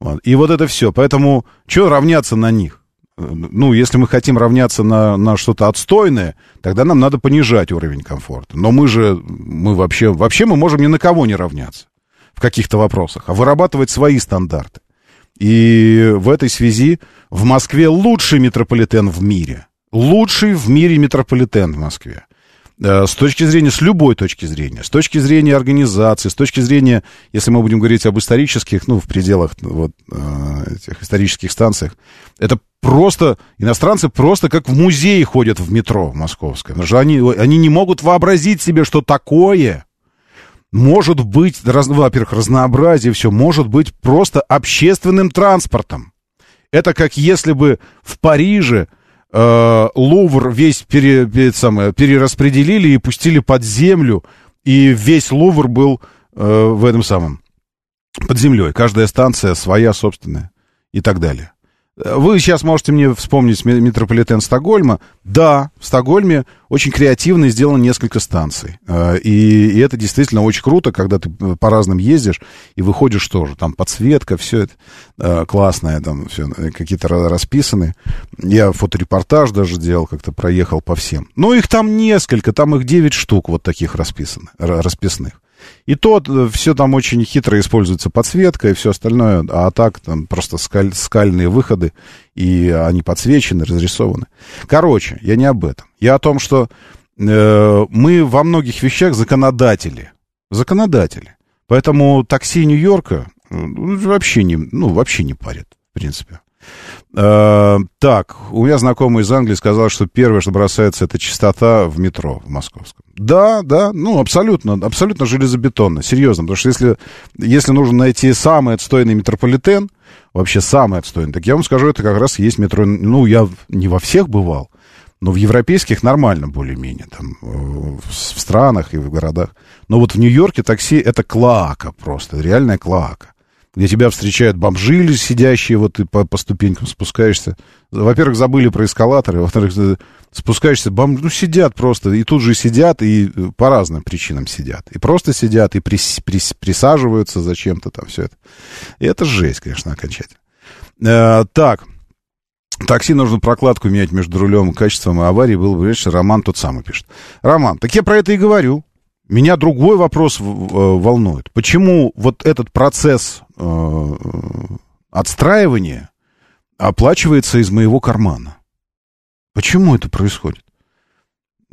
Вот. И вот это все. Поэтому, что равняться на них? Ну, если мы хотим равняться на, на что-то отстойное, тогда нам надо понижать уровень комфорта. Но мы же, мы вообще, вообще мы можем ни на кого не равняться в каких-то вопросах, а вырабатывать свои стандарты. И в этой связи в Москве лучший метрополитен в мире лучший в мире метрополитен в Москве. Э, с точки зрения, с любой точки зрения, с точки зрения организации, с точки зрения, если мы будем говорить об исторических, ну, в пределах вот э, этих исторических станциях, это просто, иностранцы просто как в музей ходят в метро московское. Потому что они, они не могут вообразить себе, что такое может быть, раз, во-первых, разнообразие, все, может быть просто общественным транспортом. Это как если бы в Париже э, Лувр весь пере, пере, самое, перераспределили и пустили под землю, и весь Лувр был э, в этом самом, под землей. Каждая станция своя, собственная и так далее. Вы сейчас можете мне вспомнить метрополитен Стокгольма. Да, в Стокгольме очень креативно сделано несколько станций. Э, и, и это действительно очень круто, когда ты по разным ездишь и выходишь тоже. Там подсветка, все это э, классное, там все э, какие-то расписаны. Я фоторепортаж даже делал, как-то проехал по всем. Но их там несколько, там их 9 штук вот таких расписанных, расписных. И то э, все там очень хитро используется подсветка и все остальное, а так там просто скаль, скальные выходы, и они подсвечены, разрисованы. Короче, я не об этом. Я о том, что э, мы во многих вещах законодатели. Законодатели. Поэтому такси Нью-Йорка э, вообще не, ну, вообще не парит, в принципе. Э, так, у меня знакомый из Англии сказал, что первое, что бросается, это чистота в метро в московском. Да, да, ну, абсолютно, абсолютно железобетонно, серьезно, потому что если, если нужно найти самый отстойный метрополитен, вообще самый отстойный, так я вам скажу, это как раз есть метро, ну, я не во всех бывал, но в европейских нормально более-менее, там, в странах и в городах. Но вот в Нью-Йорке такси это клака просто, реальная клака где тебя встречают бомжи, сидящие, вот ты по, по ступенькам спускаешься. Во-первых, забыли про эскалаторы, во-вторых, спускаешься, бомжи, ну, сидят просто, и тут же сидят, и э, по разным причинам сидят. И просто сидят, и прис, прис, присаживаются зачем-то там все это. И это жесть, конечно, окончательно. Э, так, Такси нужно прокладку менять между рулем и качеством и аварии. Был бы лучше. Роман тот самый пишет. Роман, так я про это и говорю. Меня другой вопрос волнует. Почему вот этот процесс э, отстраивания оплачивается из моего кармана? Почему это происходит?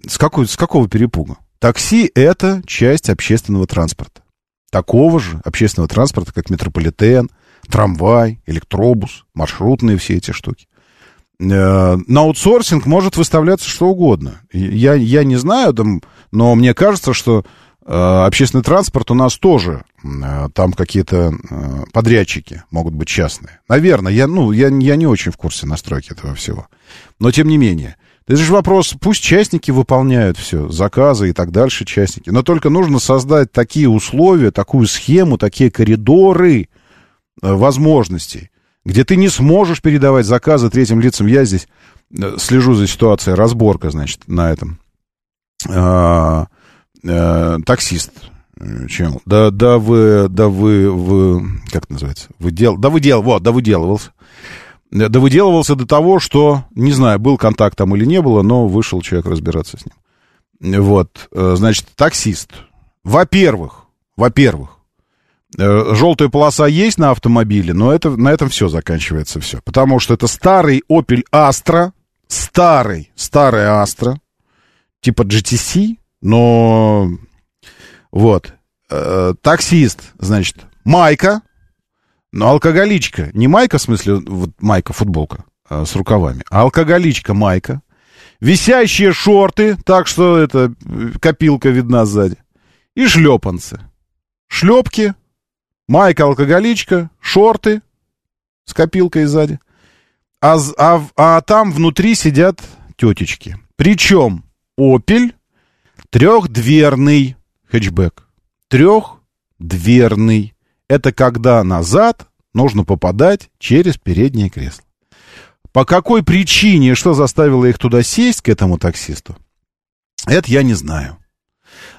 С, какой, с какого перепуга? Такси — это часть общественного транспорта. Такого же общественного транспорта, как метрополитен, трамвай, электробус, маршрутные все эти штуки. Э, на аутсорсинг может выставляться что угодно. Я, я не знаю, там, но мне кажется, что э, общественный транспорт у нас тоже, э, там какие-то э, подрядчики могут быть частные. Наверное, я, ну, я, я не очень в курсе настройки этого всего. Но тем не менее. Это же вопрос, пусть частники выполняют все, заказы и так дальше частники. Но только нужно создать такие условия, такую схему, такие коридоры возможностей, где ты не сможешь передавать заказы третьим лицам. Я здесь слежу за ситуацией, разборка, значит, на этом. А, а, таксист. Чем? Да, да вы, да вы, вы, как это называется? Вы дел, да вы дел, вот, да выделывался. Да выделывался до того, что, не знаю, был контакт там или не было, но вышел человек разбираться с ним. Вот, значит, таксист. Во-первых, во-первых, желтая полоса есть на автомобиле, но это, на этом все заканчивается все. Потому что это старый Opel Astra, старый, старый Astra, типа GTC, но вот, э, таксист, значит, майка, но алкоголичка, не майка, в смысле, вот майка, футболка э, с рукавами, а алкоголичка майка, висящие шорты, так что это копилка видна сзади, и шлепанцы. Шлепки, майка алкоголичка, шорты с копилкой сзади. А, а, а там внутри сидят тетечки. Причем Opel трехдверный хэтчбэк. Трехдверный. Это когда назад нужно попадать через переднее кресло. По какой причине, что заставило их туда сесть, к этому таксисту, это я не знаю.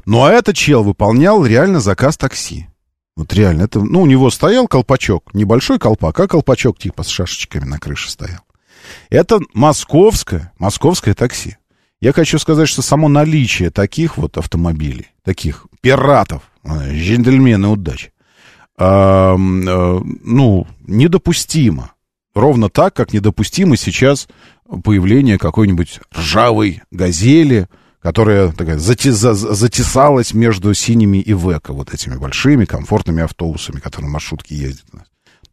Ну, а этот чел выполнял реально заказ такси. Вот реально, это, ну, у него стоял колпачок, небольшой колпак, а колпачок типа с шашечками на крыше стоял. Это московское, московское такси. Я хочу сказать, что само наличие таких вот автомобилей, таких пиратов, э, джентльмены удачи, э, ну, недопустимо. Ровно так, как недопустимо сейчас появление какой-нибудь ржавой газели, которая такая затесалась между синими и Века, вот этими большими комфортными автобусами, которые маршрутки ездят.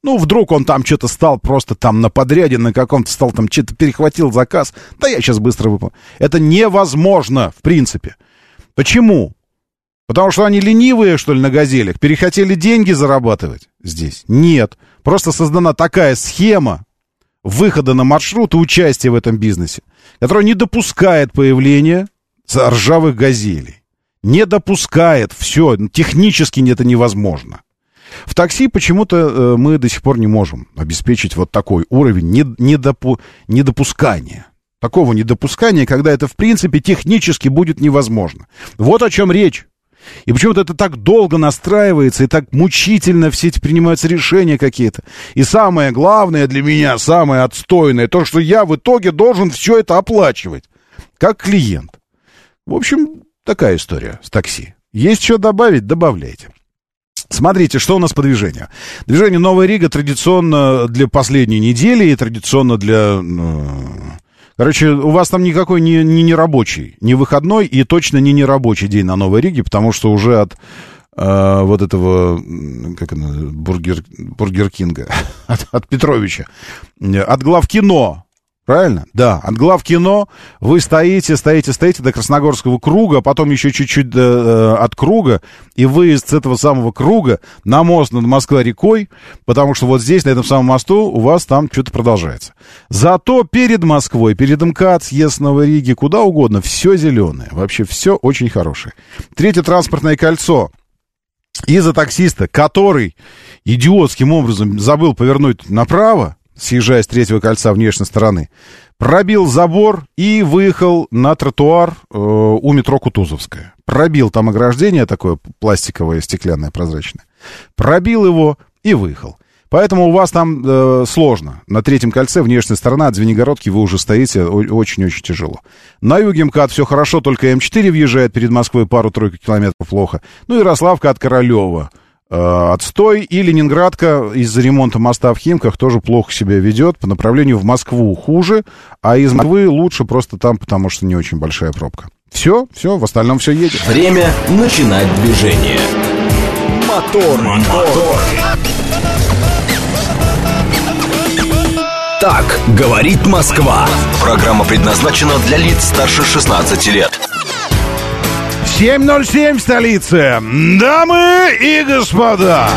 Ну, вдруг он там что-то стал просто там на подряде, на каком-то стал там что-то перехватил заказ. Да я сейчас быстро выполню. Это невозможно, в принципе. Почему? Потому что они ленивые, что ли, на газелях? Перехотели деньги зарабатывать здесь? Нет. Просто создана такая схема выхода на маршрут и участия в этом бизнесе, которая не допускает появления ржавых газелей. Не допускает. Все. Технически это невозможно. В такси почему-то э, мы до сих пор не можем обеспечить вот такой уровень недопу недопускания. Такого недопускания, когда это, в принципе, технически будет невозможно. Вот о чем речь. И почему-то это так долго настраивается, и так мучительно все эти принимаются решения какие-то. И самое главное для меня, самое отстойное, то, что я в итоге должен все это оплачивать. Как клиент. В общем, такая история с такси. Есть что добавить? Добавляйте. Смотрите, что у нас по движению. Движение Новая Рига традиционно для последней недели и традиционно для... Короче, у вас там никакой не, не нерабочий, не выходной и точно не нерабочий день на Новой Риге, потому что уже от э, вот этого, как это, бургер, бургер Кинга, от, от Петровича, от глав кино Правильно? Да. От глав кино вы стоите, стоите, стоите до Красногорского круга, потом еще чуть-чуть э, от круга, и выезд с этого самого круга на мост над Москва-рекой, потому что вот здесь, на этом самом мосту, у вас там что-то продолжается. Зато перед Москвой, перед МКАД, съезд Новой Риги, куда угодно, все зеленое. Вообще все очень хорошее. Третье транспортное кольцо из-за таксиста, который идиотским образом забыл повернуть направо, съезжая с третьего кольца внешней стороны, пробил забор и выехал на тротуар э, у метро Кутузовская. Пробил там ограждение такое пластиковое, стеклянное, прозрачное. Пробил его и выехал. Поэтому у вас там э, сложно. На третьем кольце внешняя сторона от Звенигородки вы уже стоите очень-очень тяжело. На юге МКАД все хорошо, только М4 въезжает перед Москвой пару-тройку километров плохо. Ну и Рославка от Королева. Э, отстой. И Ленинградка из-за ремонта моста в Химках тоже плохо себя ведет. По направлению в Москву хуже, а из Москвы лучше просто там, потому что не очень большая пробка. Все, все, в остальном все едет. Время начинать движение. Мотор, мотор. мотор. Так говорит Москва. Программа предназначена для лиц старше 16 лет. 7.07 в столице. Дамы и господа,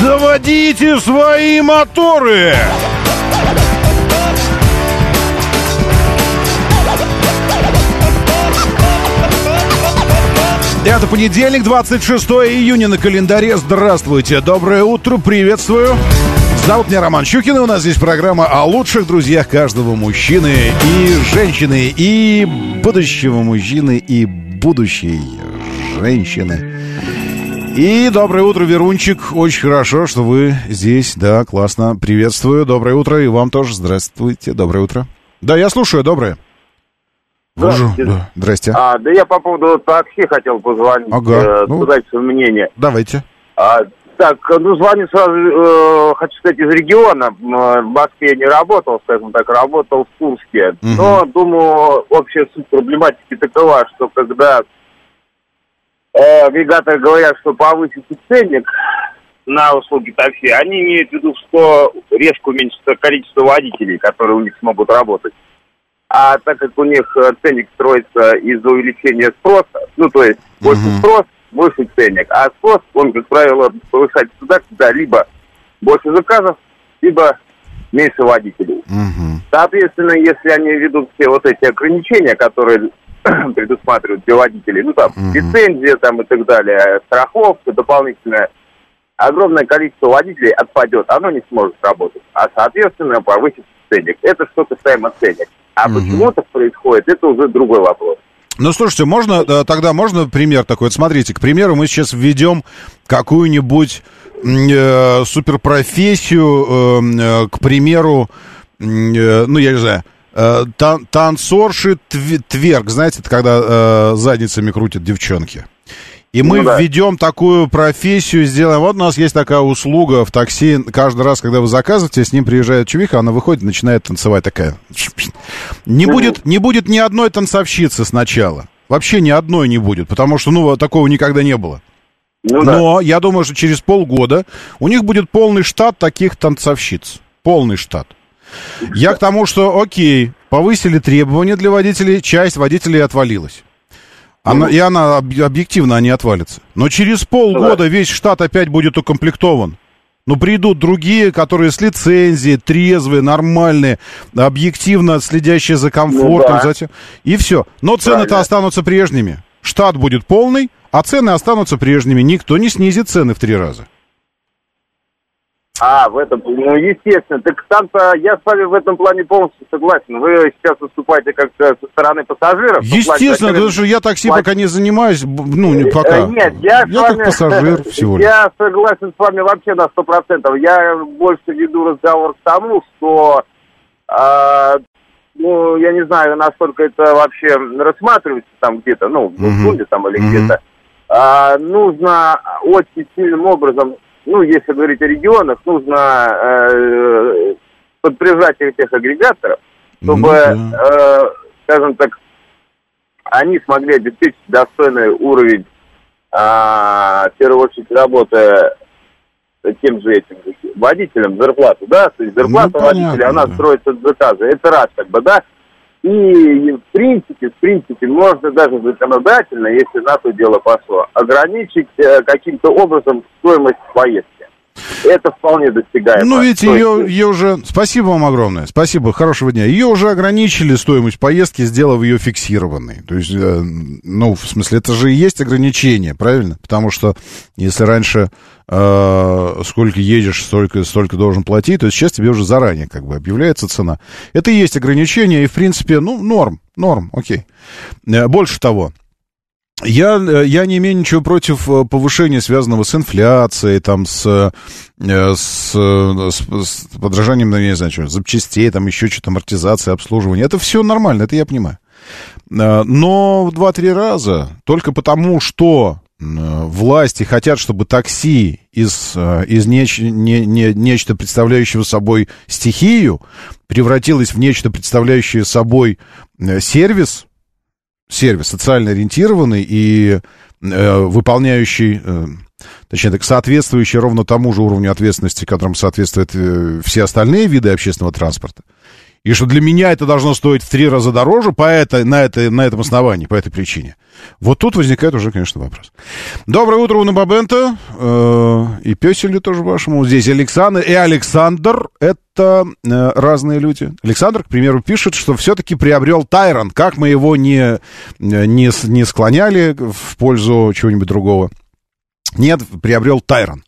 заводите свои моторы. Это понедельник, 26 июня на календаре. Здравствуйте, доброе утро, приветствую. Зовут меня Роман Щукин, и у нас здесь программа о лучших друзьях каждого мужчины и женщины, и будущего мужчины, и будущей женщины. И доброе утро, Верунчик. Очень хорошо, что вы здесь. Да, классно. Приветствую. Доброе утро. И вам тоже. Здравствуйте. Доброе утро. Да, я слушаю. Доброе. Здравствуйте. да, Здрасте. А, да я по поводу такси хотел позвонить, Ага, э, ну. сказать свое мнение. Давайте. А, так, ну звоню сразу, э, хочу сказать, из региона. В Москве не работал, скажем так, работал в Курске. Мгм. Но, думаю, общая суть проблематики такова, что когда э, агрегаторы говорят, что повысится ценник на услуги такси, они имеют в виду, что резко уменьшится количество водителей, которые у них смогут работать. А так как у них э, ценник строится из-за увеличения спроса, ну, то есть больше Мгм. спрос, больше ценник. А спрос, он, как правило, повышается туда, когда либо больше заказов, либо меньше водителей. Мгм. Соответственно, если они ведут все вот эти ограничения, которые предусматривают для водителей, ну там, Мгм. лицензия там и так далее, страховка дополнительная, огромное количество водителей отпадет, оно не сможет работать, а соответственно повысится ценник. Это что касаемо ценник. А Мгм. почему так происходит, это уже другой вопрос. Ну, слушайте, можно э, тогда можно пример такой? Вот смотрите, к примеру, мы сейчас введем какую-нибудь э, суперпрофессию, э, э, к примеру, э, ну, я не знаю, э, тан- танцорши тв- тверк, знаете, это когда э, задницами крутят девчонки. И мы Ну да. введем такую профессию, сделаем. Вот у нас есть такая услуга в такси. Каждый раз, когда вы заказываете, с ним приезжает чувиха, она выходит, начинает танцевать такая. Не будет, не будет ни одной танцовщицы сначала. Вообще ни одной не будет, потому что, ну, такого никогда не было. Ну да. Но я думаю, что через полгода у них будет полный штат таких танцовщиц. Полный штат. Я к тому, что, окей, повысили требования для водителей, часть водителей отвалилась. Она, и она об- объективно они отвалится. Но через полгода весь штат опять будет укомплектован. Ну, придут другие, которые с лицензией, трезвые, нормальные, объективно следящие за комфортом, да. за тем- И все. Но цены-то останутся прежними. Штат будет полный, а цены останутся прежними. Никто не снизит цены в три раза. А, в этом, ну, естественно. Так там-то я с вами в этом плане полностью согласен. Вы сейчас выступаете как-то со стороны пассажиров. плане, Естественно, потому что я такси платить? пока не занимаюсь, ну, не Э, пока. Нет, я, я вами, как пассажир всего лишь. Я согласен с вами вообще на сто процентов. Я больше веду разговор к тому, что, а, ну, я не знаю, насколько это вообще рассматривается там где-то, ну, в. Госдуме там или где-то. А, нужно очень сильным образом, ну, если говорить о регионах, нужно э, подпряжать этих агрегаторов, чтобы, Ну да. э, скажем так, они смогли обеспечить достойный уровень, а, в первую очередь, работы тем же этим водителям зарплату, да, то есть зарплата Ну, понятно, водителя, она да. строится от заказа, это раз, как бы, да, и в принципе, в принципе, можно даже законодательно, если на то дело пошло, ограничить э, каким-то образом стоимость поездки. Это вполне достигаемо. Ну, видите, То ее, есть, ее уже... Спасибо вам огромное. Спасибо, хорошего дня. Ее уже ограничили стоимость поездки, сделав ее фиксированной. То есть, э, ну, в смысле, это же и есть ограничение, правильно? Потому что если раньше э, сколько едешь, столько, столько должен платить, то сейчас тебе уже заранее как бы объявляется цена. Это и есть ограничение, и, в принципе, ну, норм, норм, окей. Э, Больше того, я, э, я не имею ничего против э, повышения, связанного с инфляцией, там, с, э, с, с- с подражанием, ну, я не знаю, что, запчастей, там, еще что-то, амортизация, обслуживание. Это все нормально, это я понимаю. Но в 2-3 раза только потому, что власти хотят, чтобы такси из, из неч- не- не- нечто, представляющего собой стихию, превратилось в нечто, представляющее собой сервис, сервис социально ориентированный и э, выполняющий, э, точнее так, соответствующие ровно тому же уровню ответственности, которым соответствуют э, все остальные виды общественного транспорта, и что для меня это должно стоить в три раза дороже по этой, на, этой, на этом основании, по этой причине. Вот тут возникает уже, конечно, вопрос. Доброе утро, Уна Бабента, э, и Песелю тоже вашему. Здесь Александр и Александр. Это э, разные люди. Александр, к примеру, пишет, что все-таки приобрел Тайрон. Как мы его не, не, не склоняли в пользу чего-нибудь другого. Нет, приобрел Тайрон.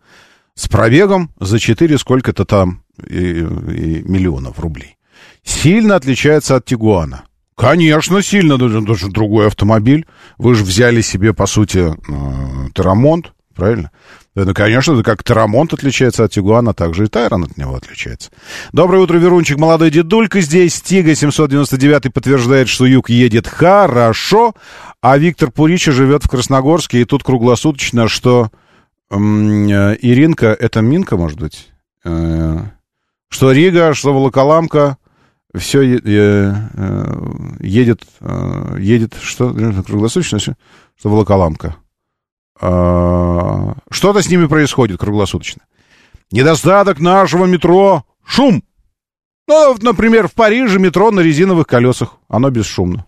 С пробегом за 4 сколько-то там и, и миллионов рублей сильно отличается от Тигуана. Конечно, сильно, даже другой автомобиль. Вы же взяли себе, по сути, э, Терамонт, правильно? Ну, конечно, это как Терамонт отличается от Тигуана, так же и Тайрон от него отличается. Доброе утро, Верунчик, молодой дедулька здесь. Тига 799 подтверждает, что юг едет хорошо, а Виктор Пурича живет в Красногорске, и тут круглосуточно, что э, Иринка, это Минка, может быть? Э- что Рига, что Волоколамка, все э, едет, э, едет, что, круглосуточно, что Волоколамка. А, что-то с ними происходит круглосуточно. Недостаток нашего метро — шум. Ну, например, в Париже метро на резиновых колесах. Оно бесшумно.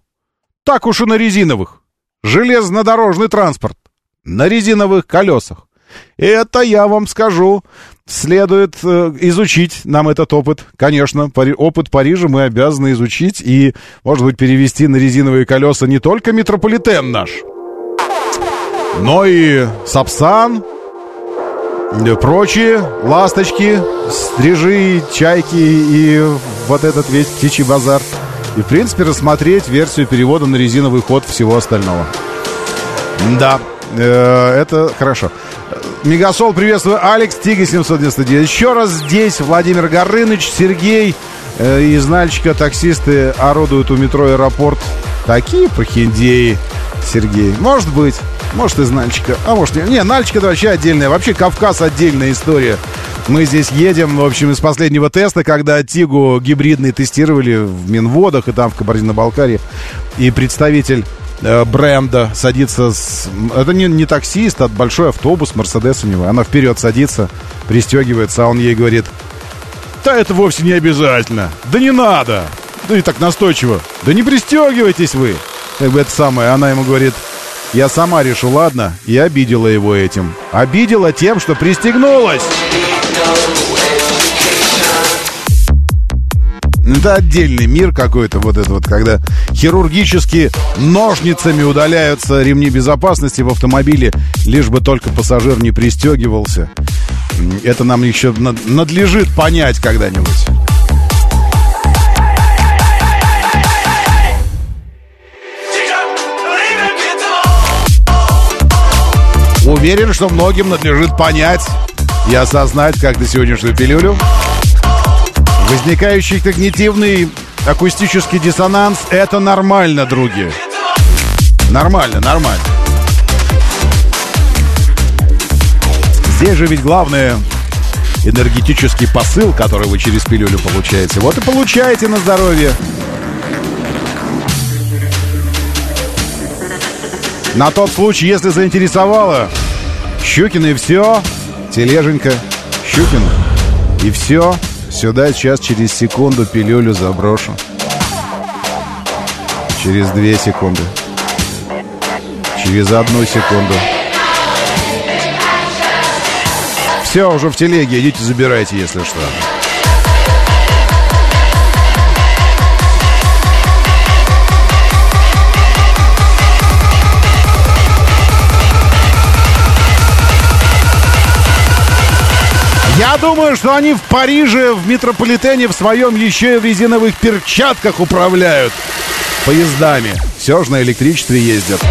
Так уж и на резиновых. Железнодорожный транспорт. На резиновых колесах. Это я вам скажу. Следует э, изучить нам этот опыт. Конечно, опыт Парижа мы обязаны изучить и, может быть, перевести на резиновые колеса не только метрополитен наш, но и Сапсан, и прочие ласточки, стрижи, чайки и вот этот весь птичий базар. И, в принципе, рассмотреть версию перевода на резиновый ход всего остального. Да, э, это хорошо. Мегасол, приветствую, Алекс, Тига 799. Еще раз здесь Владимир Горыныч, Сергей э, из Нальчика. Таксисты орудуют у метро аэропорт. Такие прохиндеи, Сергей. Может быть, может из Нальчика, а может не. Не, Нальчик это вообще отдельная. Вообще Кавказ отдельная история. Мы здесь едем, в общем, из последнего теста, когда Тигу гибридный тестировали в Минводах и там в Кабардино-Балкарии. И представитель бренда садится с... Это не, не таксист, а большой автобус, Мерседес у него. Она вперед садится, пристегивается, а он ей говорит, да это вовсе не обязательно. Да не надо. Да и так настойчиво. Да не пристегивайтесь вы. Как бы это самое. Она ему говорит, я сама решу, ладно? И обидела его этим. Обидела тем, что пристегнулась. Это отдельный мир какой-то, вот это вот, когда хирургически ножницами удаляются ремни безопасности в автомобиле, лишь бы только пассажир не пристегивался. Это нам еще надлежит понять когда-нибудь. Уверен, что многим надлежит понять и осознать, как до сегодняшнюю пилюлю Возникающий когнитивный акустический диссонанс — это нормально, други. Нормально, нормально. Здесь же ведь главное энергетический посыл, который вы через пилюлю получаете. Вот и получаете на здоровье. На тот случай, если заинтересовало, Щукин и все, тележенька, Щукин и все. Сюда сейчас через секунду пилюлю заброшу. Через две секунды. Через одну секунду. Все, уже в телеге. Идите забирайте, если что. Я думаю, что они в Париже, в метрополитене в своем еще и в резиновых перчатках управляют поездами. Все же на электричестве ездят.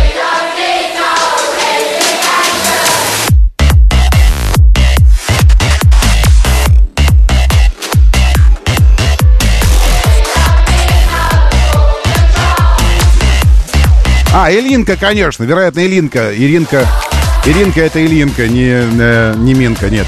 А, Илинка, конечно, вероятно, Илинка. Иринка, Иринка это Ильинка, не, э, не Минка, нет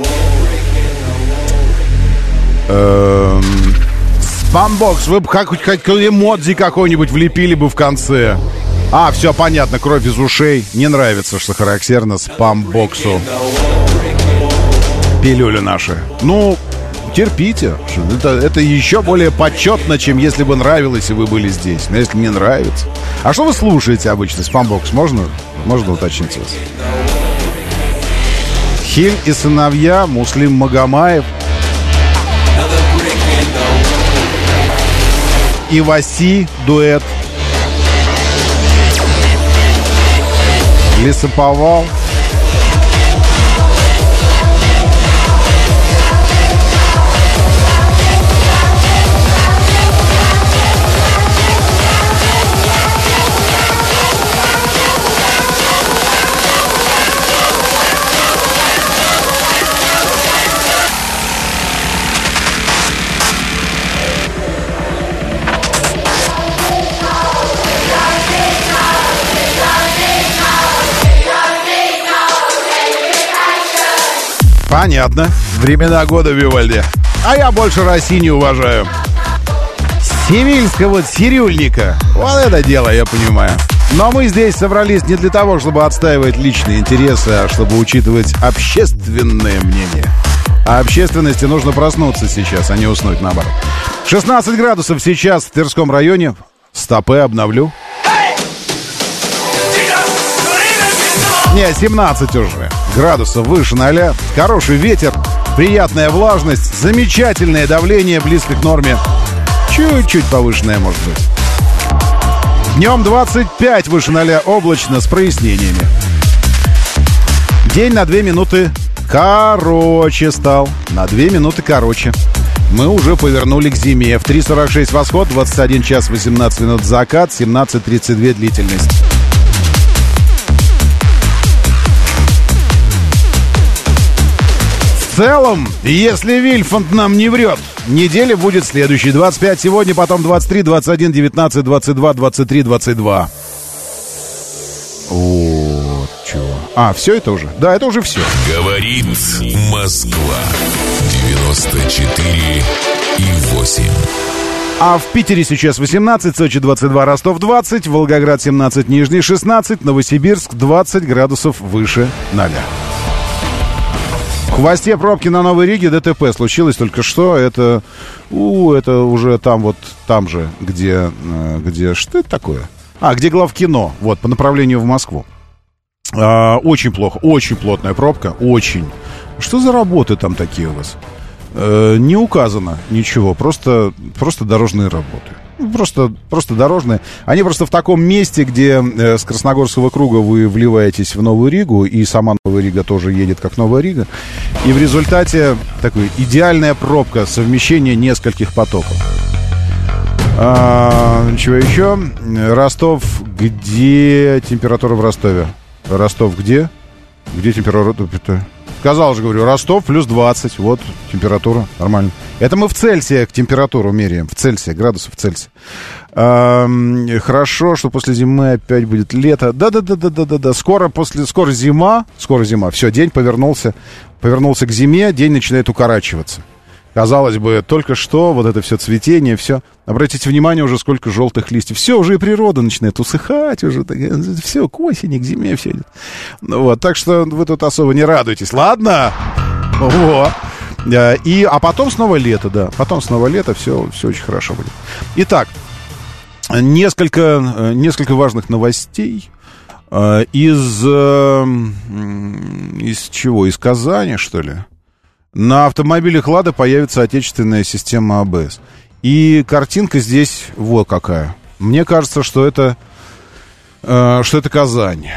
Спамбокс, вы бы как, хоть как эмодзи какой-нибудь влепили бы в конце. А, все понятно, кровь из ушей. Не нравится, что характерно спамбоксу. Пилюли наши. Ну, терпите. Это, это еще более почетно, чем если бы нравилось, и вы были здесь. Но если не нравится... А что вы слушаете обычно? Спамбокс можно? Можно уточнить вас? Хиль и сыновья, Муслим Магомаев. И Васи дуэт. Лесоповал. Понятно. Времена года Вивальди. А я больше России не уважаю. Севильского цирюльника. Вот это дело, я понимаю. Но мы здесь собрались не для того, чтобы отстаивать личные интересы, а чтобы учитывать общественное мнение. А общественности нужно проснуться сейчас, а не уснуть наоборот. 16 градусов сейчас в Тверском районе. Стопы обновлю. Не, 17 уже. Градусов выше 0. Хороший ветер, приятная влажность, замечательное давление близко к норме. Чуть-чуть повышенное может быть. Днем 25 выше 0 облачно с прояснениями. День на 2 минуты короче стал. На 2 минуты короче. Мы уже повернули к зиме. В 3.46 восход, 21 час 18 минут закат, 17.32 длительность. Целом, если Вильфанд нам не врет, неделя будет следующей. 25 сегодня, потом 23, 21, 19, 22, 23, 22. Вот чего. А, все это уже? Да, это уже все. Говорит Москва. 94 и 8. А в Питере сейчас 18, Сочи 22, Ростов 20, Волгоград 17, Нижний 16, Новосибирск 20 градусов выше 0. В хвосте пробки на Новой Риге ДТП случилось только что. Это, у, это уже там вот, там же, где, э, где, что это такое? А, где главкино, вот, по направлению в Москву. А, очень плохо, очень плотная пробка, очень. Что за работы там такие у вас? Э, не указано ничего, просто, просто дорожные работы. Ну, Просто, просто дорожные. Они просто в таком месте, где э, с Красногорского круга вы вливаетесь в Новую Ригу, и сама Новая Рига тоже едет как Новая Рига. И в результате такой идеальная пробка, совмещение нескольких потоков. А, чего еще? Ростов, где температура в Ростове? Ростов где? Где температура? Сказал же, говорю, Ростов плюс 20. Вот температура нормально. Это мы в Цельсиях температуру меряем. В Цельсия, градусов в Цельсия. А, хорошо, что после зимы опять будет лето. Да-да-да-да-да-да. Скоро после, скоро зима. Скоро зима. Все, день повернулся, повернулся к зиме. День начинает укорачиваться. Казалось бы, только что вот это все цветение, все. Обратите внимание, уже сколько желтых листьев. Все, уже и природа начинает усыхать уже. Так, все, к осени, к зиме все идет. Ну Вот, так что вы тут особо не радуйтесь. Ладно? Вот. И, а потом снова лето, да. Потом снова лето, все, все очень хорошо будет. Итак, несколько, несколько важных новостей. Из, из чего? Из Казани, что ли? На автомобилях «Лада» появится отечественная система АБС. И картинка здесь вот какая. Мне кажется, что это, э, что это Казань.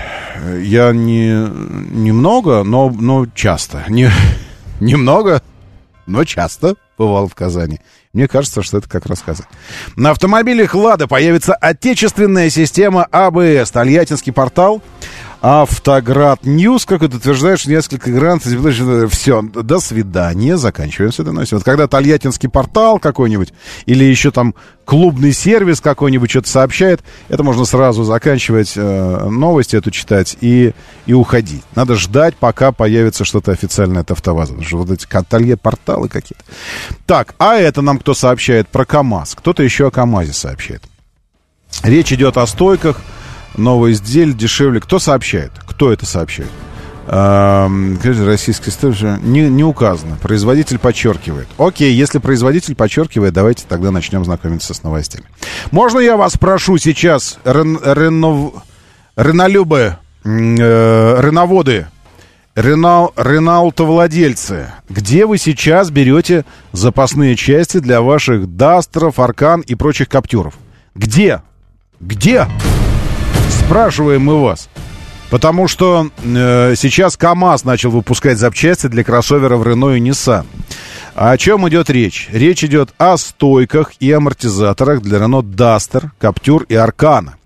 Я не немного, но, но часто. Не, немного, но часто бывал в Казани. Мне кажется, что это как раз. На автомобилях «Лада» появится отечественная система АБС. Тольяттинский портал Автоград News, как это утверждаешь, несколько грантов. Все, до свидания, заканчиваем с этой новостью. Вот когда Тольяттинский портал какой-нибудь или еще там клубный сервис какой-нибудь что-то сообщает, это можно сразу заканчивать э, новости эту читать и, и уходить. Надо ждать, пока появится что-то официальное от АвтоВАЗа. Потому что вот эти Толье порталы какие-то. Так, а это нам кто сообщает про КАМАЗ? Кто-то еще о КАМАЗе сообщает. Речь идет о стойках, новое изделие дешевле. Кто сообщает? Кто это сообщает? Эм, российский стойка не, не указано. Производитель подчеркивает. Окей, если производитель подчеркивает, давайте тогда начнем знакомиться с новостями. Можно я вас прошу сейчас, рен, ренов, ренолюбы, э, реноводы, Ренал, Ренаутовладельцы, где вы сейчас берете запасные части для ваших Дастеров, Аркан и прочих Каптюров? Где? Где? Спрашиваем мы вас. Потому что э, сейчас КАМАЗ начал выпускать запчасти для кроссоверов Рено и Nissan. А о чем идет речь? Речь идет о стойках и амортизаторах для Renault Duster, Captur и Аркана,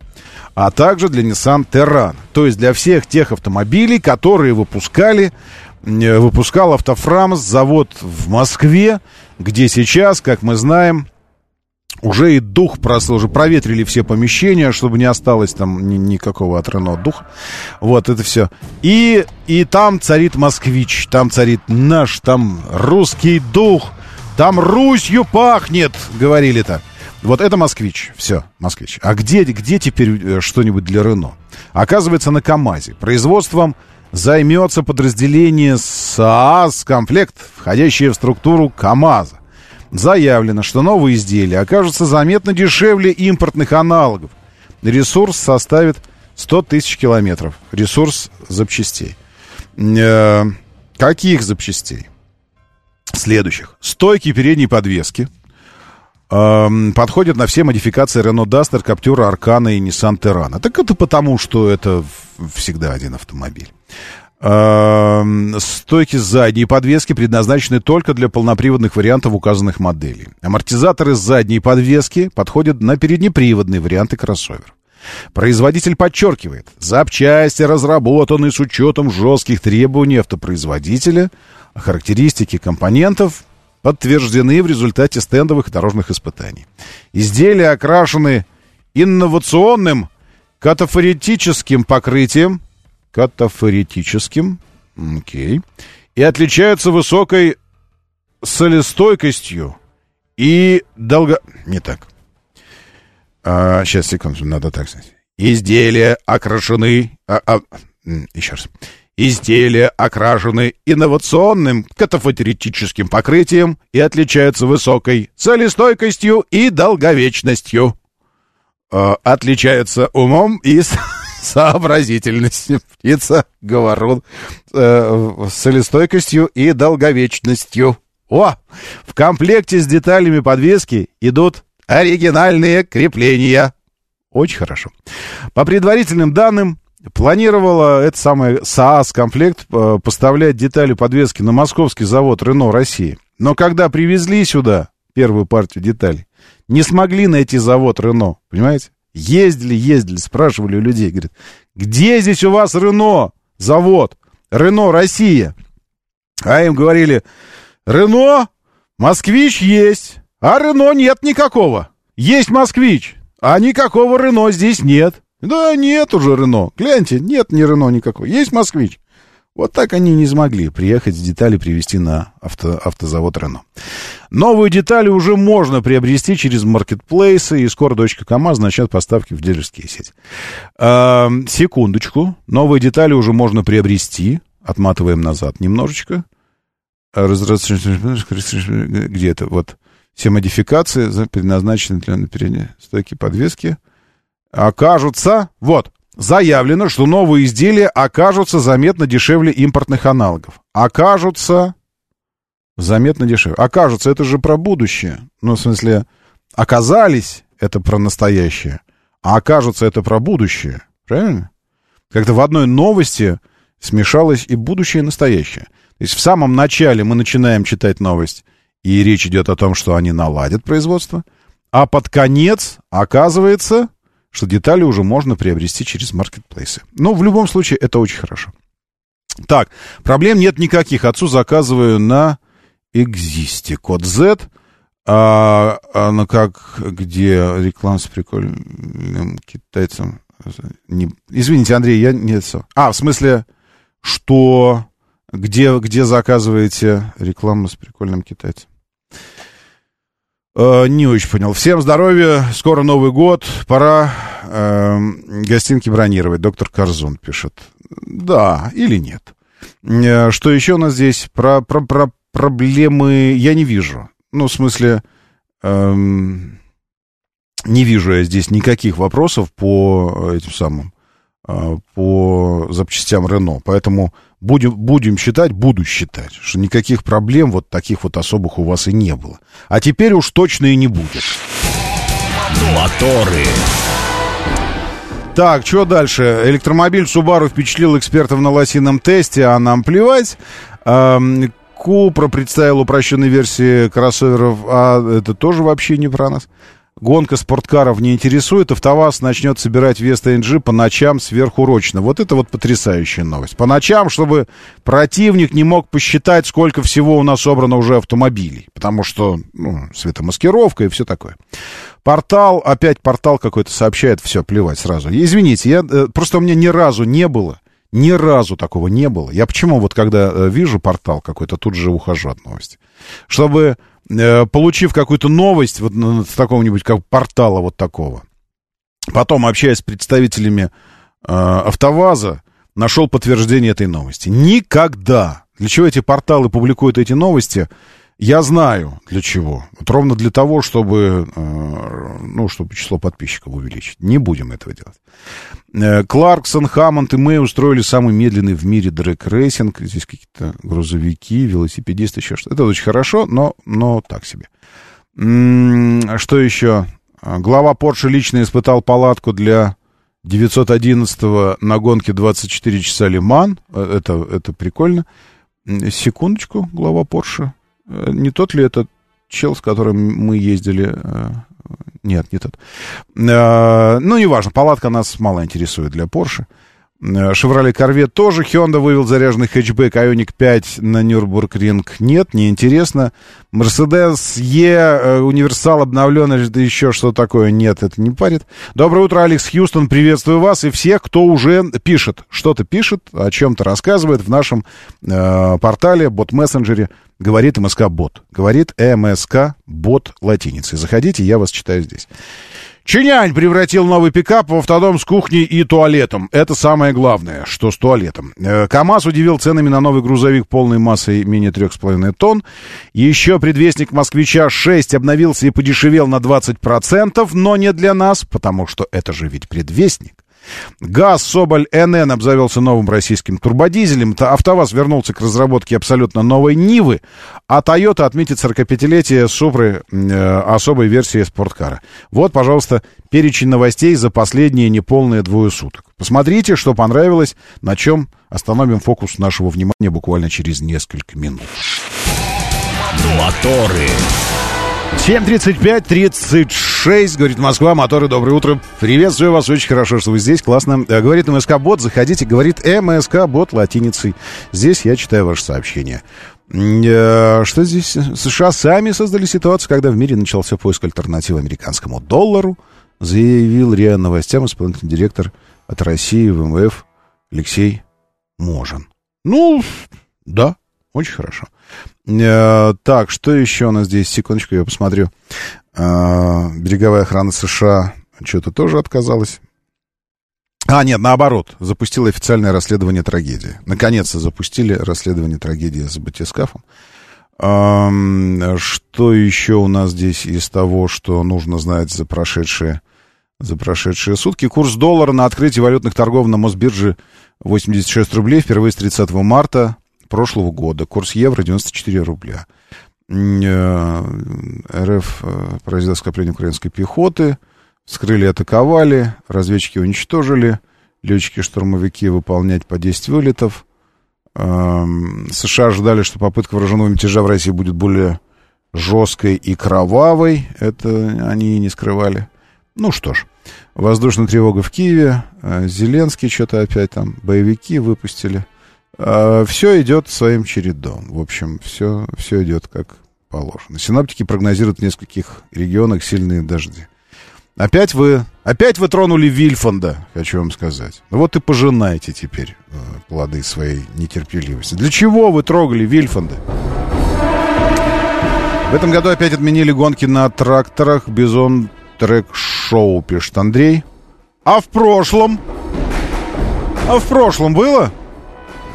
а также для Nissan Terran. То есть для всех тех автомобилей, которые выпускали, э, выпускал Автофрамс, завод в Москве, где сейчас, как мы знаем, уже и дух просто, уже проветрили все помещения, чтобы не осталось там ни, никакого от Рено духа. Вот, это все. И, и там царит москвич, там царит наш, там русский дух, там Русью пахнет, говорили-то. Вот это москвич, все, москвич. А где, где теперь э, что-нибудь для Рено? Оказывается, на КАМАЗе. Производством займется подразделение СААС «Комплект», входящее в структуру КАМАЗа заявлено, что новые изделия окажутся заметно дешевле импортных аналогов. Ресурс составит 100 тысяч километров. Ресурс запчастей. Э, каких запчастей? Следующих. Стойки передней подвески. Э, подходят на все модификации Renault Duster, Captur, Arcana и Nissan Terrano. Так это потому, что это всегда один автомобиль. Эм, стойки задней подвески предназначены только для полноприводных вариантов указанных моделей. Амортизаторы задней подвески подходят на переднеприводные варианты кроссоверов. Производитель подчеркивает, запчасти разработаны с учетом жестких требований автопроизводителя, а характеристики компонентов подтверждены в результате стендовых и дорожных испытаний. Изделия окрашены инновационным катафоретическим покрытием, катафоретическим, окей, и отличаются высокой солестойкостью и долго... Не так. А, сейчас, секунду, надо так сказать. Изделия окрашены... А, а, еще раз. Изделия окрашены инновационным катафотеретическим покрытием и отличаются высокой солестойкостью и долговечностью. А, отличаются умом и сообразительность. Птица, говорун, э, солистойкостью и долговечностью. О! В комплекте с деталями подвески идут оригинальные крепления. Очень хорошо. По предварительным данным, планировала это самое СААС-комплект э, поставлять детали подвески на московский завод «Рено России». Но когда привезли сюда первую партию деталей, не смогли найти завод «Рено», понимаете? Ездили, ездили, спрашивали у людей, говорят, где здесь у вас Рено завод? Рено Россия. А им говорили, Рено, Москвич есть, а Рено нет никакого. Есть Москвич, а никакого Рено здесь нет. Да нет уже Рено. Гляньте, нет ни Рено никакого. Есть Москвич. Вот так они не смогли приехать с детали привезти на авто, автозавод Рено. Новые детали уже можно приобрести через маркетплейсы, и скоро дочка КАМАЗ начнет поставки в дилерские сети. Э, секундочку. Новые детали уже можно приобрести. Отматываем назад немножечко. Где это? Вот. Все модификации предназначены для передней стойки подвески. Окажутся... Вот. Заявлено, что новые изделия окажутся заметно дешевле импортных аналогов. Окажутся заметно дешевле. Окажутся, это же про будущее. Ну, в смысле, оказались, это про настоящее. А окажутся, это про будущее. Правильно? Как-то в одной новости смешалось и будущее, и настоящее. То есть в самом начале мы начинаем читать новость, и речь идет о том, что они наладят производство, а под конец оказывается, что детали уже можно приобрести через маркетплейсы. Но в любом случае это очень хорошо. Так, проблем нет никаких. Отцу заказываю на Экзисте. Код Z. А, а ну как, где реклама с прикольным китайцем? Не, извините, Андрей, я не... А, в смысле, что... Где, где заказываете рекламу с прикольным китайцем? Э, не очень понял. Всем здоровья, скоро Новый год, пора э, гостинки бронировать. Доктор Корзун пишет. Да, или нет. Э, что еще у нас здесь? Про, про, про проблемы я не вижу. Ну, в смысле, эм, не вижу я здесь никаких вопросов по этим самым, э, по запчастям Рено. Поэтому будем, будем считать, буду считать, что никаких проблем вот таких вот особых у вас и не было. А теперь уж точно и не будет. Моторы. Так, что дальше? Электромобиль Subaru впечатлил экспертов на лосином тесте, а нам плевать. Эм, Купра представил упрощенные версии кроссоверов, а это тоже вообще не про нас. Гонка спорткаров не интересует, АвтоВАЗ начнет собирать Веста NG по ночам сверхурочно. Вот это вот потрясающая новость. По ночам, чтобы противник не мог посчитать, сколько всего у нас собрано уже автомобилей. Потому что, ну, светомаскировка и все такое. Портал, опять портал какой-то сообщает, все, плевать сразу. Извините, я, э, просто у меня ни разу не было, ни разу такого не было. Я почему вот когда э, вижу портал какой-то, тут же ухожу от новости. Чтобы получив какую-то новость вот с такого-нибудь как портала вот такого, потом общаясь с представителями э, АвтоВАЗа, нашел подтверждение этой новости. Никогда. Для чего эти порталы публикуют эти новости? Я знаю для чего. Вот ровно для того, чтобы, э, ну, чтобы число подписчиков увеличить. Не будем этого делать. Э, Кларксон, Хаммонд и Мэй устроили самый медленный в мире дрэг-рейсинг. Здесь какие-то грузовики, велосипедисты, еще что-то. Это очень хорошо, но, но так себе. Что еще? Глава Porsche лично испытал палатку для 911 на гонке 24 часа Лиман. Э, это, это прикольно. Секундочку, глава Porsche Э, не тот ли это чел, с которым мы ездили? Э, нет, не тот. Э, ну, неважно, палатка нас мало интересует для Porsche. Chevrolet Corvette тоже. Hyundai вывел заряженный хэтчбэк Ioniq 5 на Нюрбург-ринг. Нет, неинтересно. Mercedes E, универсал обновленный, да еще что такое. Нет, это не парит. Доброе утро, Алекс Хьюстон. Приветствую вас и всех, кто уже пишет. Что-то пишет, о чем-то рассказывает в нашем э, портале, бот-мессенджере. Говорит МСК-бот. Говорит МСК-бот латиницей. Заходите, я вас читаю здесь. Чинянь превратил новый пикап в автодом с кухней и туалетом. Это самое главное, что с туалетом. Э, КАМАЗ удивил ценами на новый грузовик полной массой менее 3,5 тонн. Еще предвестник москвича 6 обновился и подешевел на 20%, но не для нас, потому что это же ведь предвестник. ГАЗ Соболь НН обзавелся новым российским турбодизелем. АвтоВАЗ вернулся к разработке абсолютно новой Нивы, а Toyota отметит 45-летие Супры э, особой версии спорткара. Вот, пожалуйста, перечень новостей за последние неполные двое суток. Посмотрите, что понравилось, на чем остановим фокус нашего внимания буквально через несколько минут. Моторы. 7.35, 36, говорит Москва, моторы, доброе утро. Приветствую вас, очень хорошо, что вы здесь, классно. Э, говорит МСК-бот, заходите, говорит МСК-бот латиницей. Здесь я читаю ваше сообщение. Э, что здесь? США сами создали ситуацию, когда в мире начался поиск альтернативы американскому доллару, заявил РИА Новостям исполнительный директор от России в МВФ Алексей Можин. Ну, да, очень хорошо. Э, так, что еще у нас здесь? Секундочку, я посмотрю. Э, береговая охрана США что-то тоже отказалась. А, нет, наоборот, запустила официальное расследование трагедии. Наконец-то запустили расследование трагедии с батискафом. Что еще у нас здесь из того, что нужно знать за прошедшие, за прошедшие сутки? Курс доллара на открытии валютных торгов на Мосбирже 86 рублей впервые с 30 марта прошлого года. Курс евро 94 рубля. Э, РФ э, произвел скопление украинской пехоты. Скрыли, атаковали. Разведчики уничтожили. Летчики-штурмовики выполнять по 10 вылетов. Эм, США ожидали, что попытка вооруженного мятежа в России будет более жесткой и кровавой. Это они не скрывали. Ну что ж, воздушная тревога в Киеве, э, Зеленский что-то опять там, боевики выпустили. Все идет своим чередом. В общем, все, все идет как положено. Синаптики прогнозируют в нескольких регионах сильные дожди. Опять вы, опять вы тронули Вильфанда, хочу вам сказать. Ну вот и пожинаете теперь э, плоды своей нетерпеливости. Для чего вы трогали Вильфанда? В этом году опять отменили гонки на тракторах. Бизон трек-шоу, пишет Андрей. А в прошлом? А в прошлом было?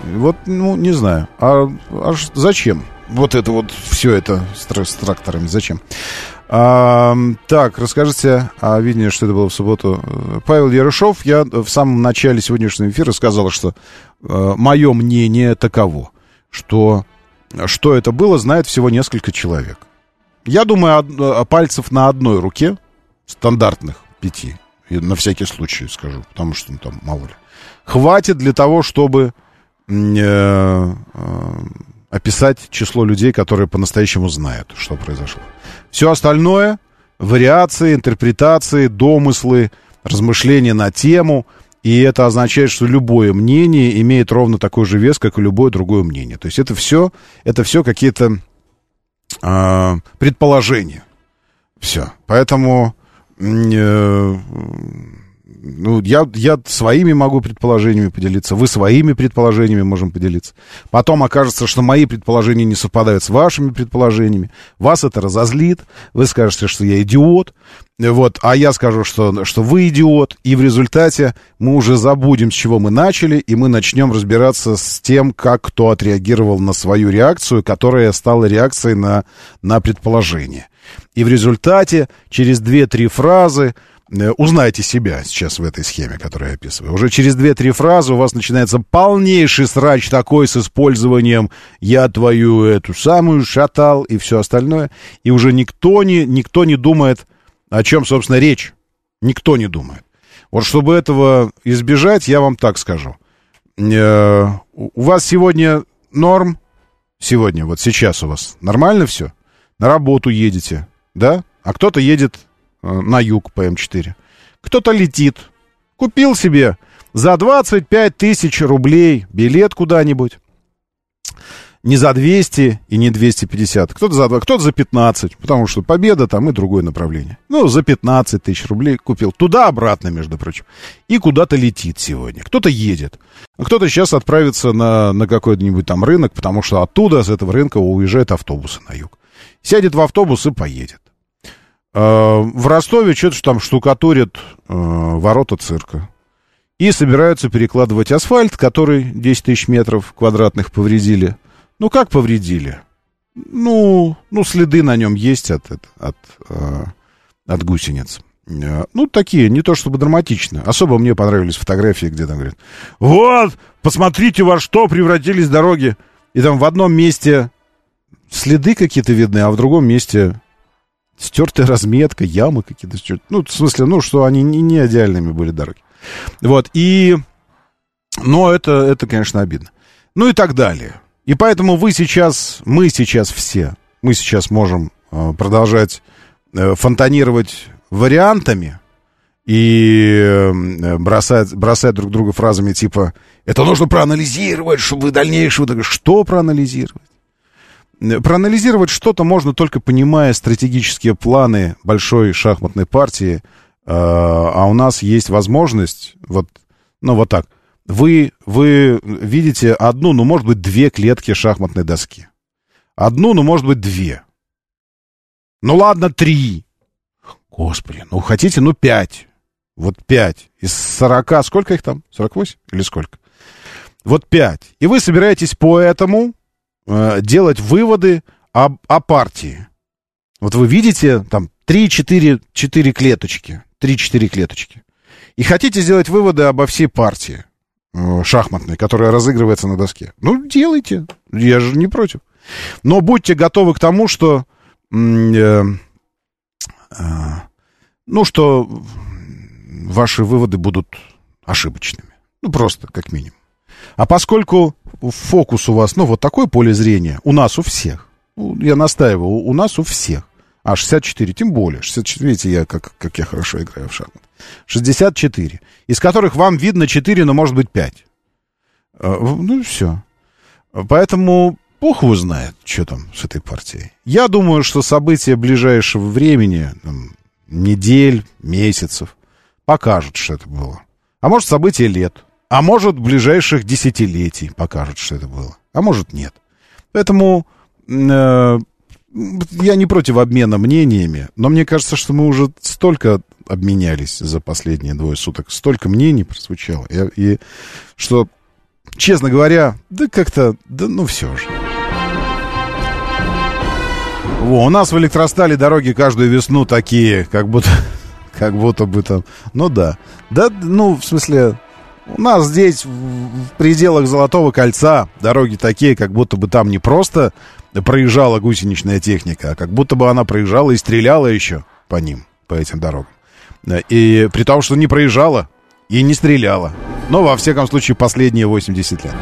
Вот, ну, не знаю. А, а зачем? Вот это вот все это с, с тракторами. Зачем? А, так, расскажите о видении, что это было в субботу. Павел Ярышов, я в самом начале сегодняшнего эфира сказал, что э, мое мнение таково, что что это было, знает всего несколько человек. Я думаю, од, пальцев на одной руке, стандартных пяти, на всякий случай скажу, потому что ну, там мало ли, хватит для того, чтобы э, э, описать число людей, которые по-настоящему знают, что произошло. Все остальное, вариации, интерпретации, домыслы, размышления на тему, и это означает, что любое мнение имеет ровно такой же вес, как и любое другое мнение. То есть это все, это все какие-то э, предположения. Все. Поэтому э, ну, я, я своими могу предположениями поделиться, вы своими предположениями можем поделиться. Потом окажется, что мои предположения не совпадают с вашими предположениями. Вас это разозлит, вы скажете, что я идиот, вот, а я скажу, что, что вы идиот, и в результате мы уже забудем, с чего мы начали, и мы начнем разбираться с тем, как кто отреагировал на свою реакцию, которая стала реакцией на, на предположение. И в результате через две-три фразы Э, узнаете себя сейчас в этой схеме, которую я описываю. Уже через две-три фразы у вас начинается полнейший срач такой с использованием «я твою эту самую шатал» и все остальное. И уже никто не, никто не думает, о чем, собственно, речь. Никто не думает. Вот чтобы этого избежать, я вам так скажу. Э, у вас сегодня норм? Сегодня, вот сейчас у вас нормально все? На работу едете, да? А кто-то едет на юг по М4. Кто-то летит. Купил себе за 25 тысяч рублей билет куда-нибудь. Не за 200 и не 250. Кто-то за 2, кто-то за 15, потому что победа там и другое направление. Ну, за 15 тысяч рублей купил. Туда-обратно, между прочим. И куда-то летит сегодня. Кто-то едет. Кто-то сейчас отправится на, на какой-нибудь там рынок, потому что оттуда, с этого рынка, уезжают автобусы на юг. Сядет в автобус и поедет. Э, в Ростове что-то там штукатурят э, ворота цирка. И собираются перекладывать асфальт, который 10 тысяч метров квадратных повредили. Ну, как повредили? Ну, ну следы на нем есть от, от, от, э, от гусениц. Ну, такие, не то чтобы драматично. Особо мне понравились фотографии, где там говорят, вот, посмотрите, во что превратились дороги. И там в одном месте следы какие-то видны, а в другом месте стертая разметка, ямы какие-то. Ну, в смысле, ну, что они не, не идеальными были дороги. Вот, и... Но это, это, конечно, обидно. Ну и так далее. И поэтому вы сейчас, мы сейчас все, мы сейчас можем э, продолжать э, фонтанировать вариантами и э, бросать, бросать друг друга фразами типа «это нужно проанализировать, чтобы дальнейшего...» Что проанализировать? Проанализировать что-то можно только понимая стратегические планы большой шахматной партии, а, а у нас есть возможность, вот, ну вот так, вы, вы видите одну, ну, может быть, две клетки шахматной доски. Одну, ну, может быть, две. Ну, ладно, три. Господи, ну, хотите, ну, пять. Вот пять. Из сорока, сколько их там? Сорок восемь или сколько? Вот пять. И вы собираетесь по этому э, делать выводы об, о партии. Вот вы видите там 3-4 4 клеточки. 3-4 клеточки. И хотите сделать выводы обо всей партии э, шахматной, которая разыгрывается на доске. Ну, делайте. Я же не против. Но будьте готовы к тому, что... Э, э, ну, что ваши выводы будут ошибочными. Ну, просто, как минимум. А поскольку фокус у вас, ну, вот такое поле зрения, у нас у всех, ну, я настаиваю, у нас у всех, А, 64, тем более. 64, видите, я, как, как я хорошо играю в шахматы. 64, из которых вам видно 4, но может быть 5. Э, ну и все. Поэтому Бог его знает, что там с этой партией. Я думаю, что события ближайшего времени, там, недель, месяцев, покажут, что это было. А может, события лет. А может, ближайших десятилетий покажут, что это было. А может, нет. Поэтому э, я не против обмена мнениями, но мне кажется, что мы уже столько обменялись за последние двое суток, столько мнений прозвучало, и, и что, честно говоря, да как-то, да ну все же. Во, у нас в электростале дороги каждую весну такие, как будто, как будто бы там, ну да, да, ну в смысле, у нас здесь в пределах Золотого кольца дороги такие, как будто бы там не просто проезжала гусеничная техника, а как будто бы она проезжала и стреляла еще по ним, по этим дорогам. И при том, что не проезжала и не стреляла. Но, во всяком случае, последние 80 лет.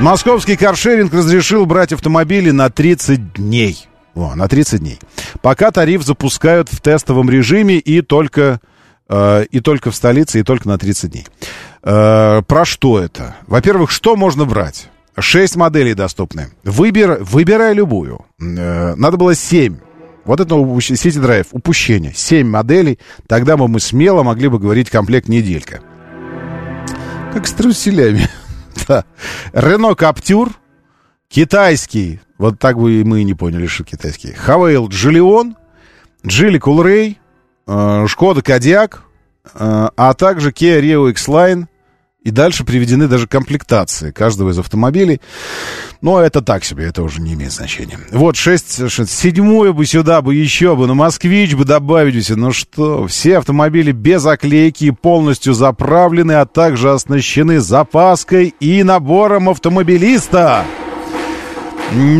Московский каршеринг разрешил брать автомобили на 30 дней. О, на 30 дней. Пока тариф запускают в тестовом режиме и только, э, и только в столице, и только на 30 дней. Э, про что это? Во-первых, что можно брать? Шесть моделей доступны. Выбер, выбирай любую. Э, надо было семь. Вот это City Drive, упущение. Семь моделей. Тогда бы мы смело могли бы говорить комплект неделька. Как с труселями. Рено Каптюр. Китайский вот так бы мы и не поняли, что китайский. Хавейл Джиллион, Джили Кулрей, э, Шкода Кодиак, э, а также Kia Rio X-Line. И дальше приведены даже комплектации каждого из автомобилей. Но это так себе, это уже не имеет значения. Вот, 6, 6 седьмую бы сюда бы еще бы, на Москвич бы добавить. Ну что, все автомобили без оклейки полностью заправлены, а также оснащены запаской и набором автомобилиста.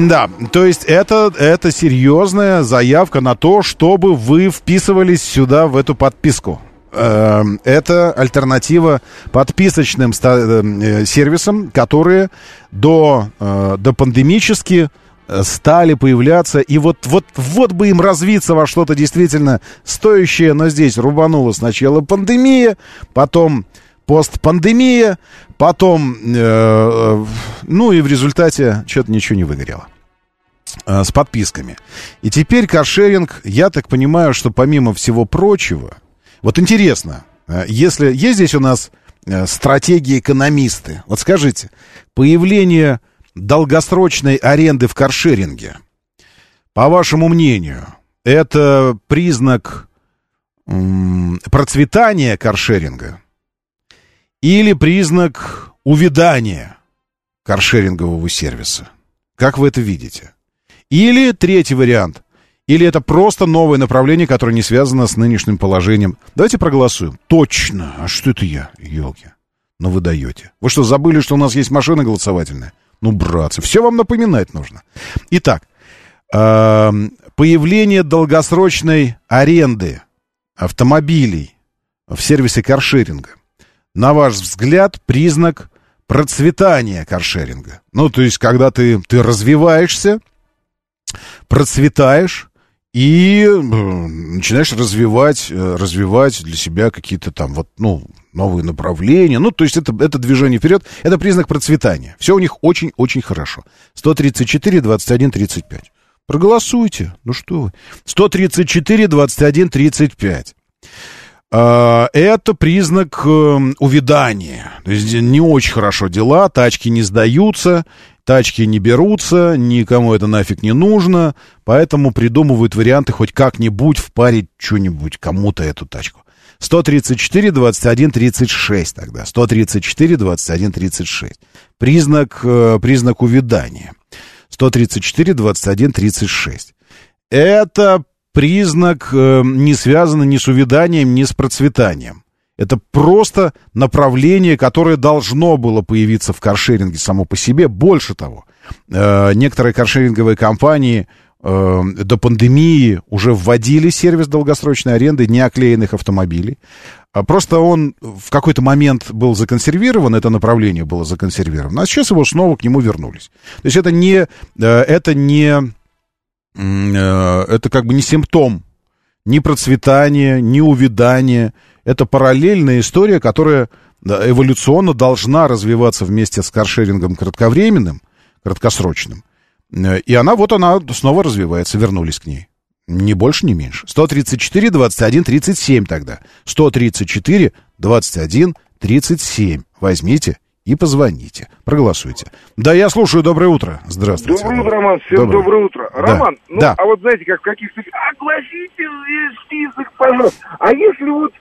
Да, то есть это, это серьезная заявка на то, чтобы вы вписывались сюда, в эту подписку. Эм, это альтернатива подписочным э, сервисам, которые до, э, до пандемически э, стали появляться, и вот, вот, вот бы им развиться во что-то действительно стоящее, но здесь рубанула сначала пандемия, потом постпандемия, потом, э, э, ну и в результате что-то ничего не выгорело э, с подписками. И теперь каршеринг, я так понимаю, что помимо всего прочего, вот интересно, э, если есть здесь у нас э, стратегии экономисты, вот скажите, появление долгосрочной аренды в каршеринге, по вашему мнению, это признак процветания каршеринга? или признак увядания каршерингового сервиса. Как вы это видите? Или третий вариант. Или это просто новое направление, которое не связано с нынешним положением. Давайте проголосуем. Точно. А что это я? Елки. Ну вы даете. Вы что, забыли, что у нас есть машина голосовательная? Ну, братцы, все вам напоминать нужно. Итак, э, появление долгосрочной аренды автомобилей в сервисе каршеринга – на ваш взгляд, признак процветания каршеринга? Ну, то есть, когда ты, ты развиваешься, процветаешь и э, начинаешь развивать, э, развивать для себя какие-то там вот, ну, новые направления. Ну, то есть это, это движение вперед, это признак процветания. Все у них очень-очень хорошо. 134, 21, 35. Проголосуйте. Ну что вы. 134, 21, 35. А, это признак эм, увядания. То есть не очень хорошо дела, тачки не сдаются, тачки не берутся, никому это нафиг не нужно, поэтому придумывают варианты хоть как-нибудь впарить что-нибудь кому-то эту тачку. 134, 21, 36 тогда. 134, 21, 36. Признак, э, признак увядания. 134, 21, 36. Это признак э, не связанный ни с увяданием, ни с процветанием. Это просто направление, которое должно было появиться в каршеринге само по себе. Больше того, э, некоторые каршеринговые компании э, до пандемии уже вводили сервис долгосрочной аренды неоклеенных автомобилей. А просто он в какой-то момент был законсервирован, это направление было законсервировано, а сейчас его снова к нему вернулись. То есть это не, э, это не это как бы не симптом ни процветания, ни увядания. Это параллельная история, которая эволюционно должна развиваться вместе с каршерингом кратковременным, краткосрочным. Э, И она, вот она снова развивается, вернулись к ней. Ни больше, ни меньше. 134, 21, 37 тогда. 134, 21, 37. Возьмите и позвоните. Проголосуйте. Да, я слушаю. Доброе утро. Здравствуйте. Доброе утро, Роман. Всем Доброе. доброе, утро. Да. Роман, ну, Да. а вот знаете, как в каких-то... Огласите список, пожалуйста. А если вот,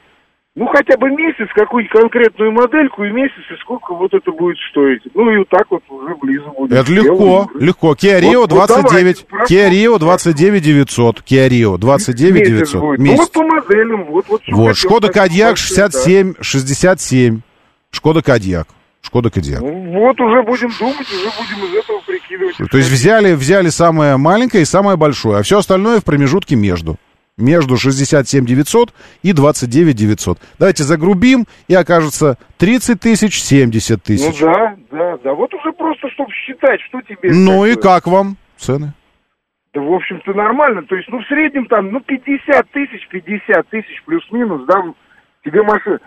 ну, хотя бы месяц, какую-нибудь конкретную модельку и месяц, и сколько вот это будет стоить? Ну, и вот так вот уже близко будет. Это легко, легко. Kia Rio Вот- вот 29, давайте, Kia Rio 29 900, Kia Rio 29 Месяц 900. будет. Ну, Месяц. вот по моделям, вот, вот. Вот, Шкода Кодьяк вообще, да. 67, 67. Шкода Кодьяк. Шкода Кодьяк. Ну, вот уже будем думать, уже будем из этого прикидывать. То есть взяли, взяли самое маленькое и самое большое, а все остальное в промежутке между. Между 67 900 и 29 900. Давайте загрубим, и окажется 30 тысяч, 70 Ну тысяч. да, да, да. Вот уже просто, чтобы считать, что тебе... Ну и как вам цены? Да, в общем-то, нормально. То есть, ну, в среднем там, ну, 50 тысяч, 50 тысяч плюс-минус, да, тебе машина...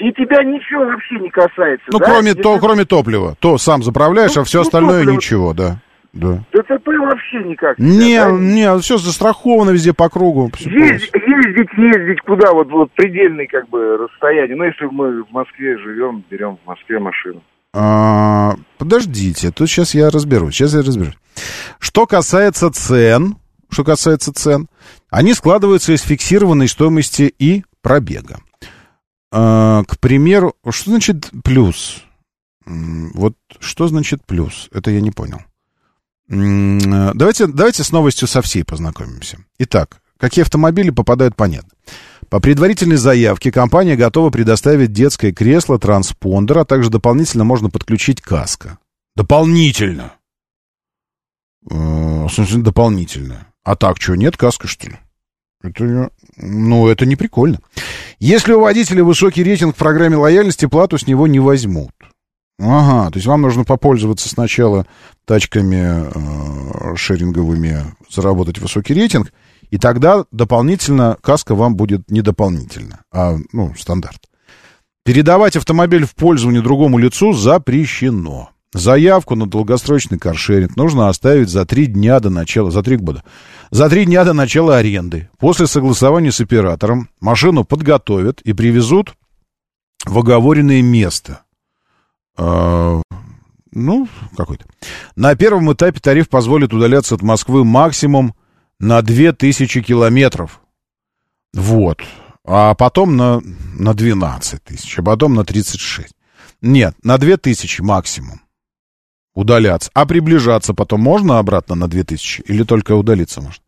И тебя ничего вообще не касается, Ну, да? кроме, Если- то, кроме топлива. То сам заправляешь, Ну, а все ну, остальное топливо. ничего, да. Да. ДТП вообще никак. Не, да? не, все застраховано везде по кругу. Ездить, ездить, ездить куда, вот, вот предельный, как бы, расстояние. Ну, если мы в Москве живем, берем в Москве машину. А, подождите, тут сейчас я разберусь, сейчас я разберусь. Что касается цен, что касается цен, они складываются из фиксированной стоимости и пробега. А, к примеру, что значит плюс? Вот что значит плюс? Это я не понял. Э, Давайте, давайте с новостью со всей познакомимся. Итак, какие автомобили попадают, понятно. По предварительной заявке компания готова предоставить детское кресло, транспондер, а также дополнительно можно подключить каско. Дополнительно. Э, В смысле, дополнительно. А так что, нет каска, что ли? Это, ну, это не прикольно. Если у водителя высокий рейтинг в программе лояльности, плату с него не возьмут. Ага, то есть вам нужно попользоваться сначала тачками э, шеринговыми, заработать высокий рейтинг, и тогда дополнительно каска вам будет не дополнительно, а, ну, стандарт. Передавать автомобиль в пользование другому лицу запрещено. Заявку на долгосрочный каршеринг нужно оставить за три дня до начала, за три года, за три дня до начала аренды. После согласования с оператором машину подготовят и привезут в оговоренное место. А, ну, какой-то. На первом этапе тариф позволит удаляться от Москвы максимум на 2000 километров. Вот. А потом на, на 12 тысяч, а потом на 36. Нет, на 2000 максимум удаляться. А приближаться потом можно обратно на 2000? Или только удалиться можно?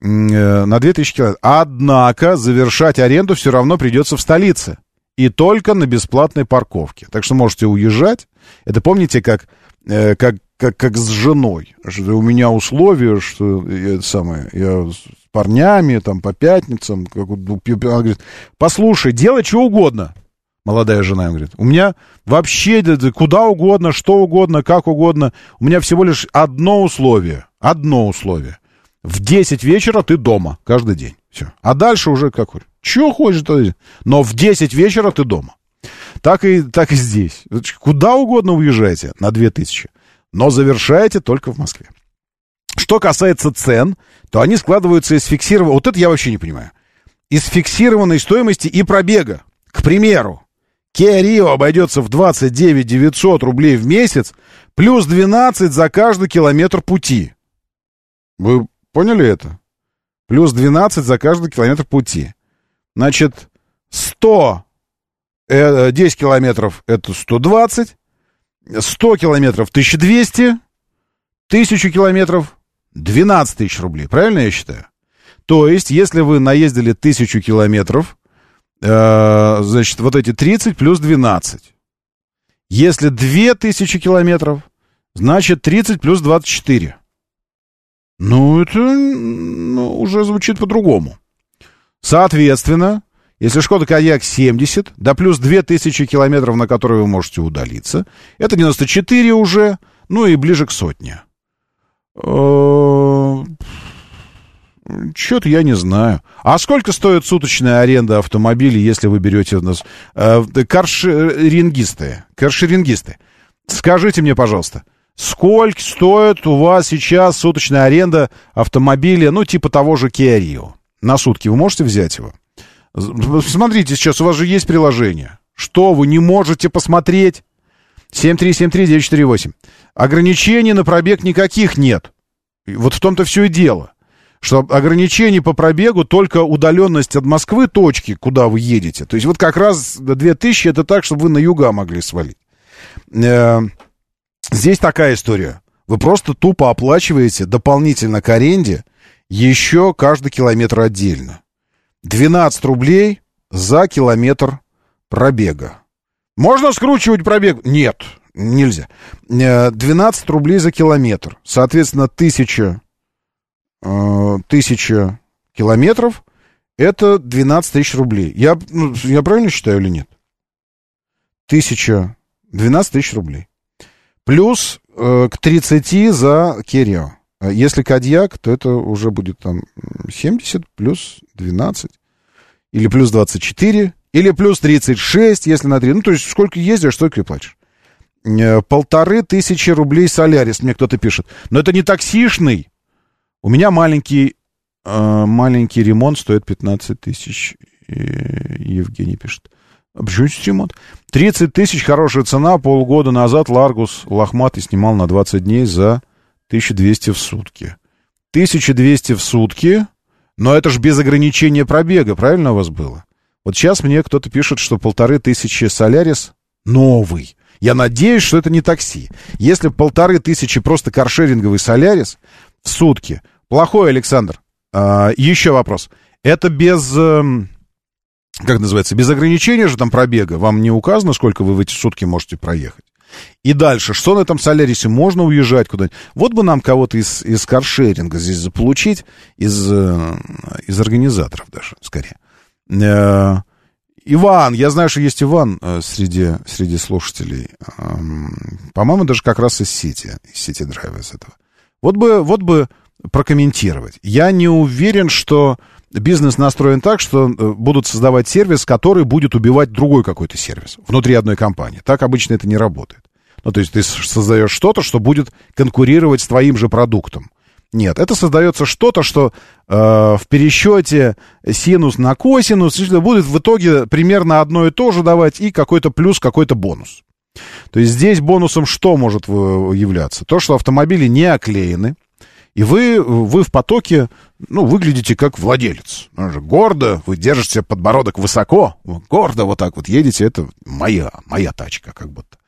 Э, На 2000 километров. Однако завершать аренду все равно придется в столице. И только на бесплатной парковке. Так что можете уезжать. Это помните, как, э, как, как, как с женой. Что у меня условия, что я, это самое, я с парнями там по пятницам. Как, ну, она говорит, послушай, делай что угодно. Молодая жена говорит, у меня вообще да, да, куда угодно, что угодно, как угодно. У меня всего лишь одно условие. Одно условие. В 10 вечера ты дома каждый день. Все. А дальше уже как Чего хочешь, то Но в 10 вечера ты дома. Так и, так и здесь. Куда угодно уезжайте на 2000. Но завершаете только в Москве. Что касается цен, то они складываются из фиксированного... Вот это я вообще не понимаю. Из фиксированной стоимости и пробега. К примеру, Kia Rio обойдется в 29 900 рублей в месяц, плюс 12 за каждый километр пути. Вы поняли это? Плюс 12 за каждый километр пути. Значит, 100, э, 10 километров это 120, 100 километров 1200, 1000 километров 12 тысяч рублей. Правильно я считаю? То есть, если вы наездили 1000 километров, э, значит, вот эти 30 плюс 12. Если 2000 километров, значит 30 плюс 24. Ну, это ну, уже звучит по-другому. Соответственно, если Шкода Кодиак 70, да плюс 2000 километров, на которые вы можете удалиться, это 94 уже, ну и ближе к сотне. Что-то я не знаю. А сколько стоит суточная аренда автомобиля, если вы берете у нас э, каршерингисты? Каршерингисты. Скажите мне, пожалуйста, сколько стоит у вас сейчас суточная аренда автомобиля, ну, типа того же Kia Rio? На сутки вы можете взять его? Смотрите, сейчас у вас же есть приложение. Что, вы не можете посмотреть? 7373948. Ограничений на пробег никаких нет. Вот в том-то все и дело что ограничений по пробегу только удаленность от Москвы точки, куда вы едете. То есть вот как раз 2000 это так, чтобы вы на юга могли свалить. Э, здесь такая история. Вы просто тупо оплачиваете дополнительно к аренде еще каждый километр отдельно. 12 рублей за километр пробега. Можно скручивать пробег? Нет, нельзя. 12 э, рублей за километр. Соответственно, 1000 Э, тысяча километров, это 12 тысяч рублей. Я, ну, я правильно считаю или нет? Тысяча, 12 тысяч рублей. Плюс э, к 30 за Керио. Если Кадьяк, то это уже будет там 70 плюс 12. Или плюс 24. Или плюс 36, если на 3. Ну, то есть сколько ездишь, столько и платишь. Э, полторы тысячи рублей Солярис, мне кто-то пишет. Но это не таксишный. У меня маленький, э, маленький ремонт стоит 15 тысяч. Евгений пишет. Почему ремонт? 30 тысяч, хорошая цена. Полгода назад Ларгус лохматый снимал на 20 дней за 1200 в сутки. 1200 в сутки, но это же без ограничения пробега, правильно у вас было? Вот сейчас мне кто-то пишет, что полторы тысячи Солярис новый. Я надеюсь, что это не такси. Если полторы тысячи просто каршеринговый Солярис, в сутки. Плохой, Александр. А, еще вопрос. Это без... Э, как называется? Без ограничения же там пробега. Вам не указано, сколько вы в эти сутки можете проехать? И дальше, что на этом Солярисе? Можно уезжать куда-нибудь? Вот бы нам кого-то из, из каршеринга здесь заполучить, из, э, из организаторов даже, скорее. Э, Иван, я знаю, что есть Иван э, среди, среди слушателей. Э, по-моему, даже как раз из сети, из сети драйва из этого. Вот бы, вот бы прокомментировать. Я не уверен, что бизнес настроен так, что э, будут создавать сервис, который будет убивать другой какой-то сервис внутри одной компании. Так обычно это не работает. Ну, то есть ты создаешь что-то, что будет конкурировать с твоим же продуктом. Нет, это создается что-то, что э, в пересчете синус на косинус будет в итоге примерно одно и то же давать и какой-то плюс, какой-то бонус. То есть здесь бонусом что может являться? То, что автомобили не оклеены, и вы, вы в потоке, ну, выглядите как владелец. Гордо, вы держите подбородок высоко, гордо вот так вот едете, это моя, моя тачка как будто.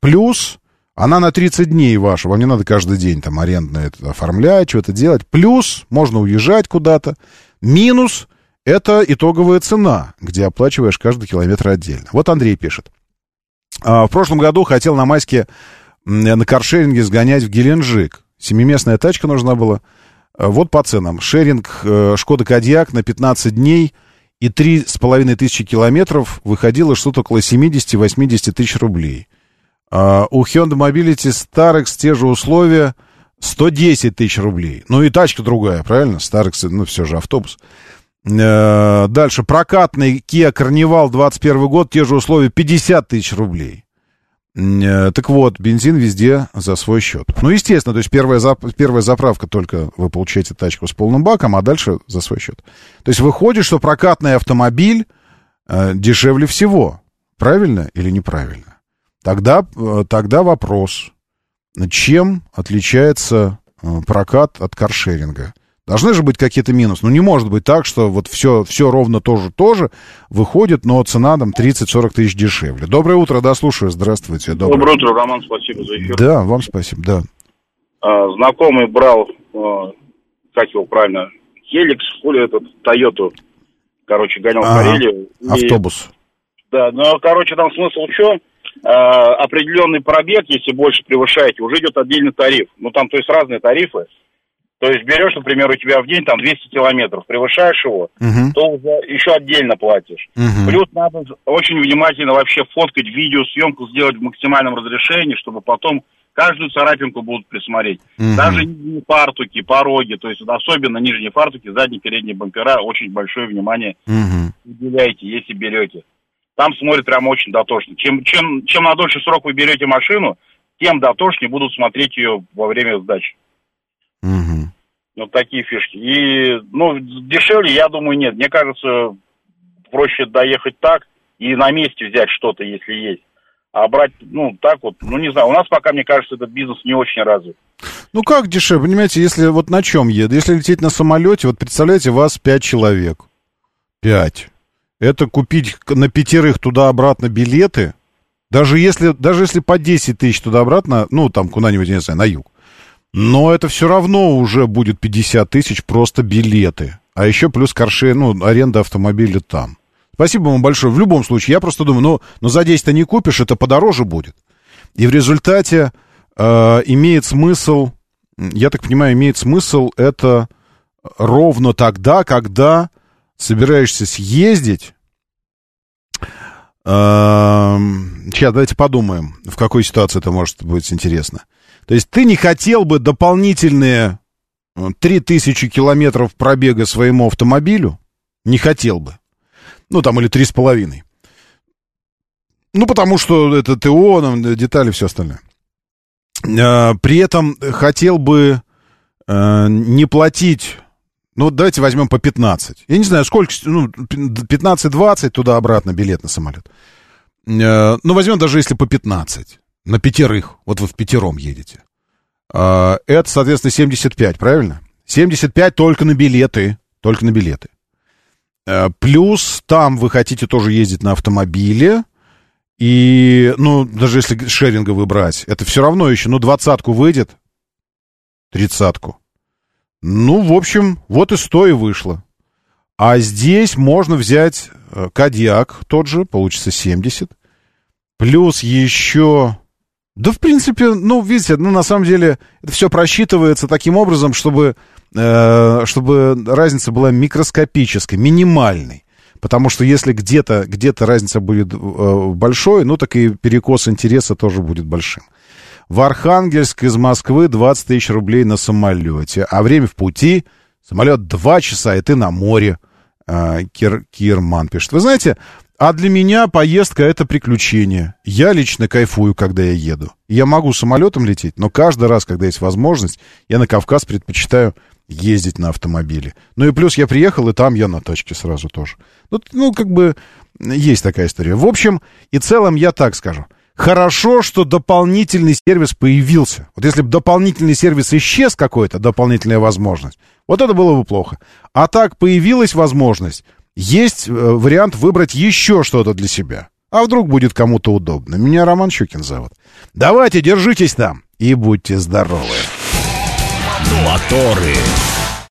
Плюс она на 30 дней ваша, вам не надо каждый день там арендное это оформлять, что-то делать. Плюс можно уезжать куда-то. Минус это итоговая цена, где оплачиваешь каждый километр отдельно. Вот Андрей пишет. А, в прошлом году хотел на майске на каршеринге сгонять в Геленджик. Семиместная тачка нужна была. Вот по ценам. Шеринг э, Шкода Кодиак на 15 дней и 3,5 тысячи километров выходило что-то около 70-80 тысяч рублей. А у Hyundai Mobility Starex те же условия 110 тысяч рублей. Ну и тачка другая, правильно? Starex, ну все же автобус. Э, дальше, прокатный Kia Carnival 21 год, те же условия, 50 тысяч рублей. Э, так вот, бензин везде за свой счет. Ну, естественно, то есть первая, зап первая заправка только вы получаете тачку с полным баком, а дальше за свой счет. То есть выходит, что прокатный автомобиль э, дешевле всего. Правильно или неправильно? Тогда, э, тогда вопрос, чем отличается э, прокат от каршеринга? Должны же быть какие-то минусы. Ну, не может быть так, что вот все, все ровно тоже тоже выходит, но цена там 30-40 тысяч дешевле. Доброе утро, да, слушаю. Здравствуйте. Доброе, Доброе утро, Роман, спасибо за эфир. Да, вам спасибо, да. А, знакомый брал, а, как его правильно, Хеликс, хули этот, Тойоту, короче, гонял ага, в Карелию. Автобус. И, да, ну, короче, там смысл в чем? А, определенный пробег, если больше превышаете, уже идет отдельный тариф. Ну, там, то есть, разные тарифы. То есть берешь, например, у тебя в день там 200 километров, превышаешь его, Мгм. то уже еще отдельно платишь. Мгм. Плюс надо очень внимательно вообще фоткать видеосъемку, сделать в максимальном разрешении, чтобы потом каждую царапинку будут присмотреть. Мгм. Даже нижние фартуки, пороги, то есть особенно нижние фартуки, задние, передние бампера, очень большое внимание Мгм. уделяйте, если берете. Там смотрят прям очень дотошно. Чем, чем, чем на дольше срок вы берете машину, тем дотошнее будут смотреть ее во время сдачи. Мгм. Вот такие фишки. И, ну, дешевле, я думаю, нет. Мне кажется, проще доехать так и на месте взять что-то, если есть. А брать, ну, так вот, ну, не знаю. У нас пока, мне кажется, этот бизнес не очень развит. Ну как дешевле, понимаете, если вот на чем едет? Если лететь на самолете, вот представляете, вас пять человек. Пять. Это купить на пятерых туда-обратно билеты, даже если, даже если по 10 тысяч туда-обратно, ну, там куда-нибудь, я не знаю, на юг. Но это все равно уже будет 50 тысяч просто билеты. А еще плюс каршер, ну, аренда автомобиля там. Спасибо вам большое. В любом случае, я просто думаю, ну, ну за 10 не купишь, это подороже будет. И в результате э, имеет смысл, я так понимаю, имеет смысл это ровно тогда, когда собираешься съездить. Эм, Сейчас давайте подумаем, в какой ситуации это может быть интересно. То есть ты не хотел бы дополнительные э, 3000 километров пробега своему автомобилю? Не хотел бы. Ну, там, или три с половиной. Ну, потому что это ТО, нам, детали, все остальное. Э, При этом хотел бы э, не платить, ну, давайте возьмем по 15. Я не знаю, сколько, ну, 15-20 туда-обратно билет на самолет. Э, Ну, возьмем даже если по 15. На пятерых. Вот вы в пятером едете. Э, Это, соответственно, 75, правильно? 75 только на билеты. Только на билеты. Э, Плюс там вы хотите тоже ездить на автомобиле. И, ну, даже если шеринговый брать, это все равно еще, ну, двадцатку выйдет, тридцатку. Ну, в общем, вот и сто и вышло. А здесь можно взять э, Кадьяк тот же, получится 70. Плюс еще... Да, в принципе, ну, видите, ну, на самом деле, это все просчитывается таким образом, чтобы, э, чтобы разница была микроскопической, минимальной. Потому что если где-то где разница будет э, большой, ну, так и перекос интереса тоже будет большим. В Архангельск из Москвы 20 тысяч рублей на самолете. А время в пути, самолет 2 часа, и ты на море. А, Кир, Кирман пишет. Вы знаете, а для меня поездка это приключение. Я лично кайфую, когда я еду. Я могу самолетом лететь, но каждый раз, когда есть возможность, я на Кавказ предпочитаю ездить на автомобиле. Ну и плюс я приехал, и там я на тачке сразу тоже. Ну, ну как бы есть такая история. В общем и целом я так скажу. Хорошо, что дополнительный сервис появился. Вот если бы дополнительный сервис исчез какой-то, дополнительная возможность, вот это было бы плохо. А так появилась возможность, есть э, вариант выбрать еще что-то для себя. А вдруг будет кому-то удобно. Меня Роман Щукин зовут. Давайте, держитесь там и будьте здоровы. Моторы.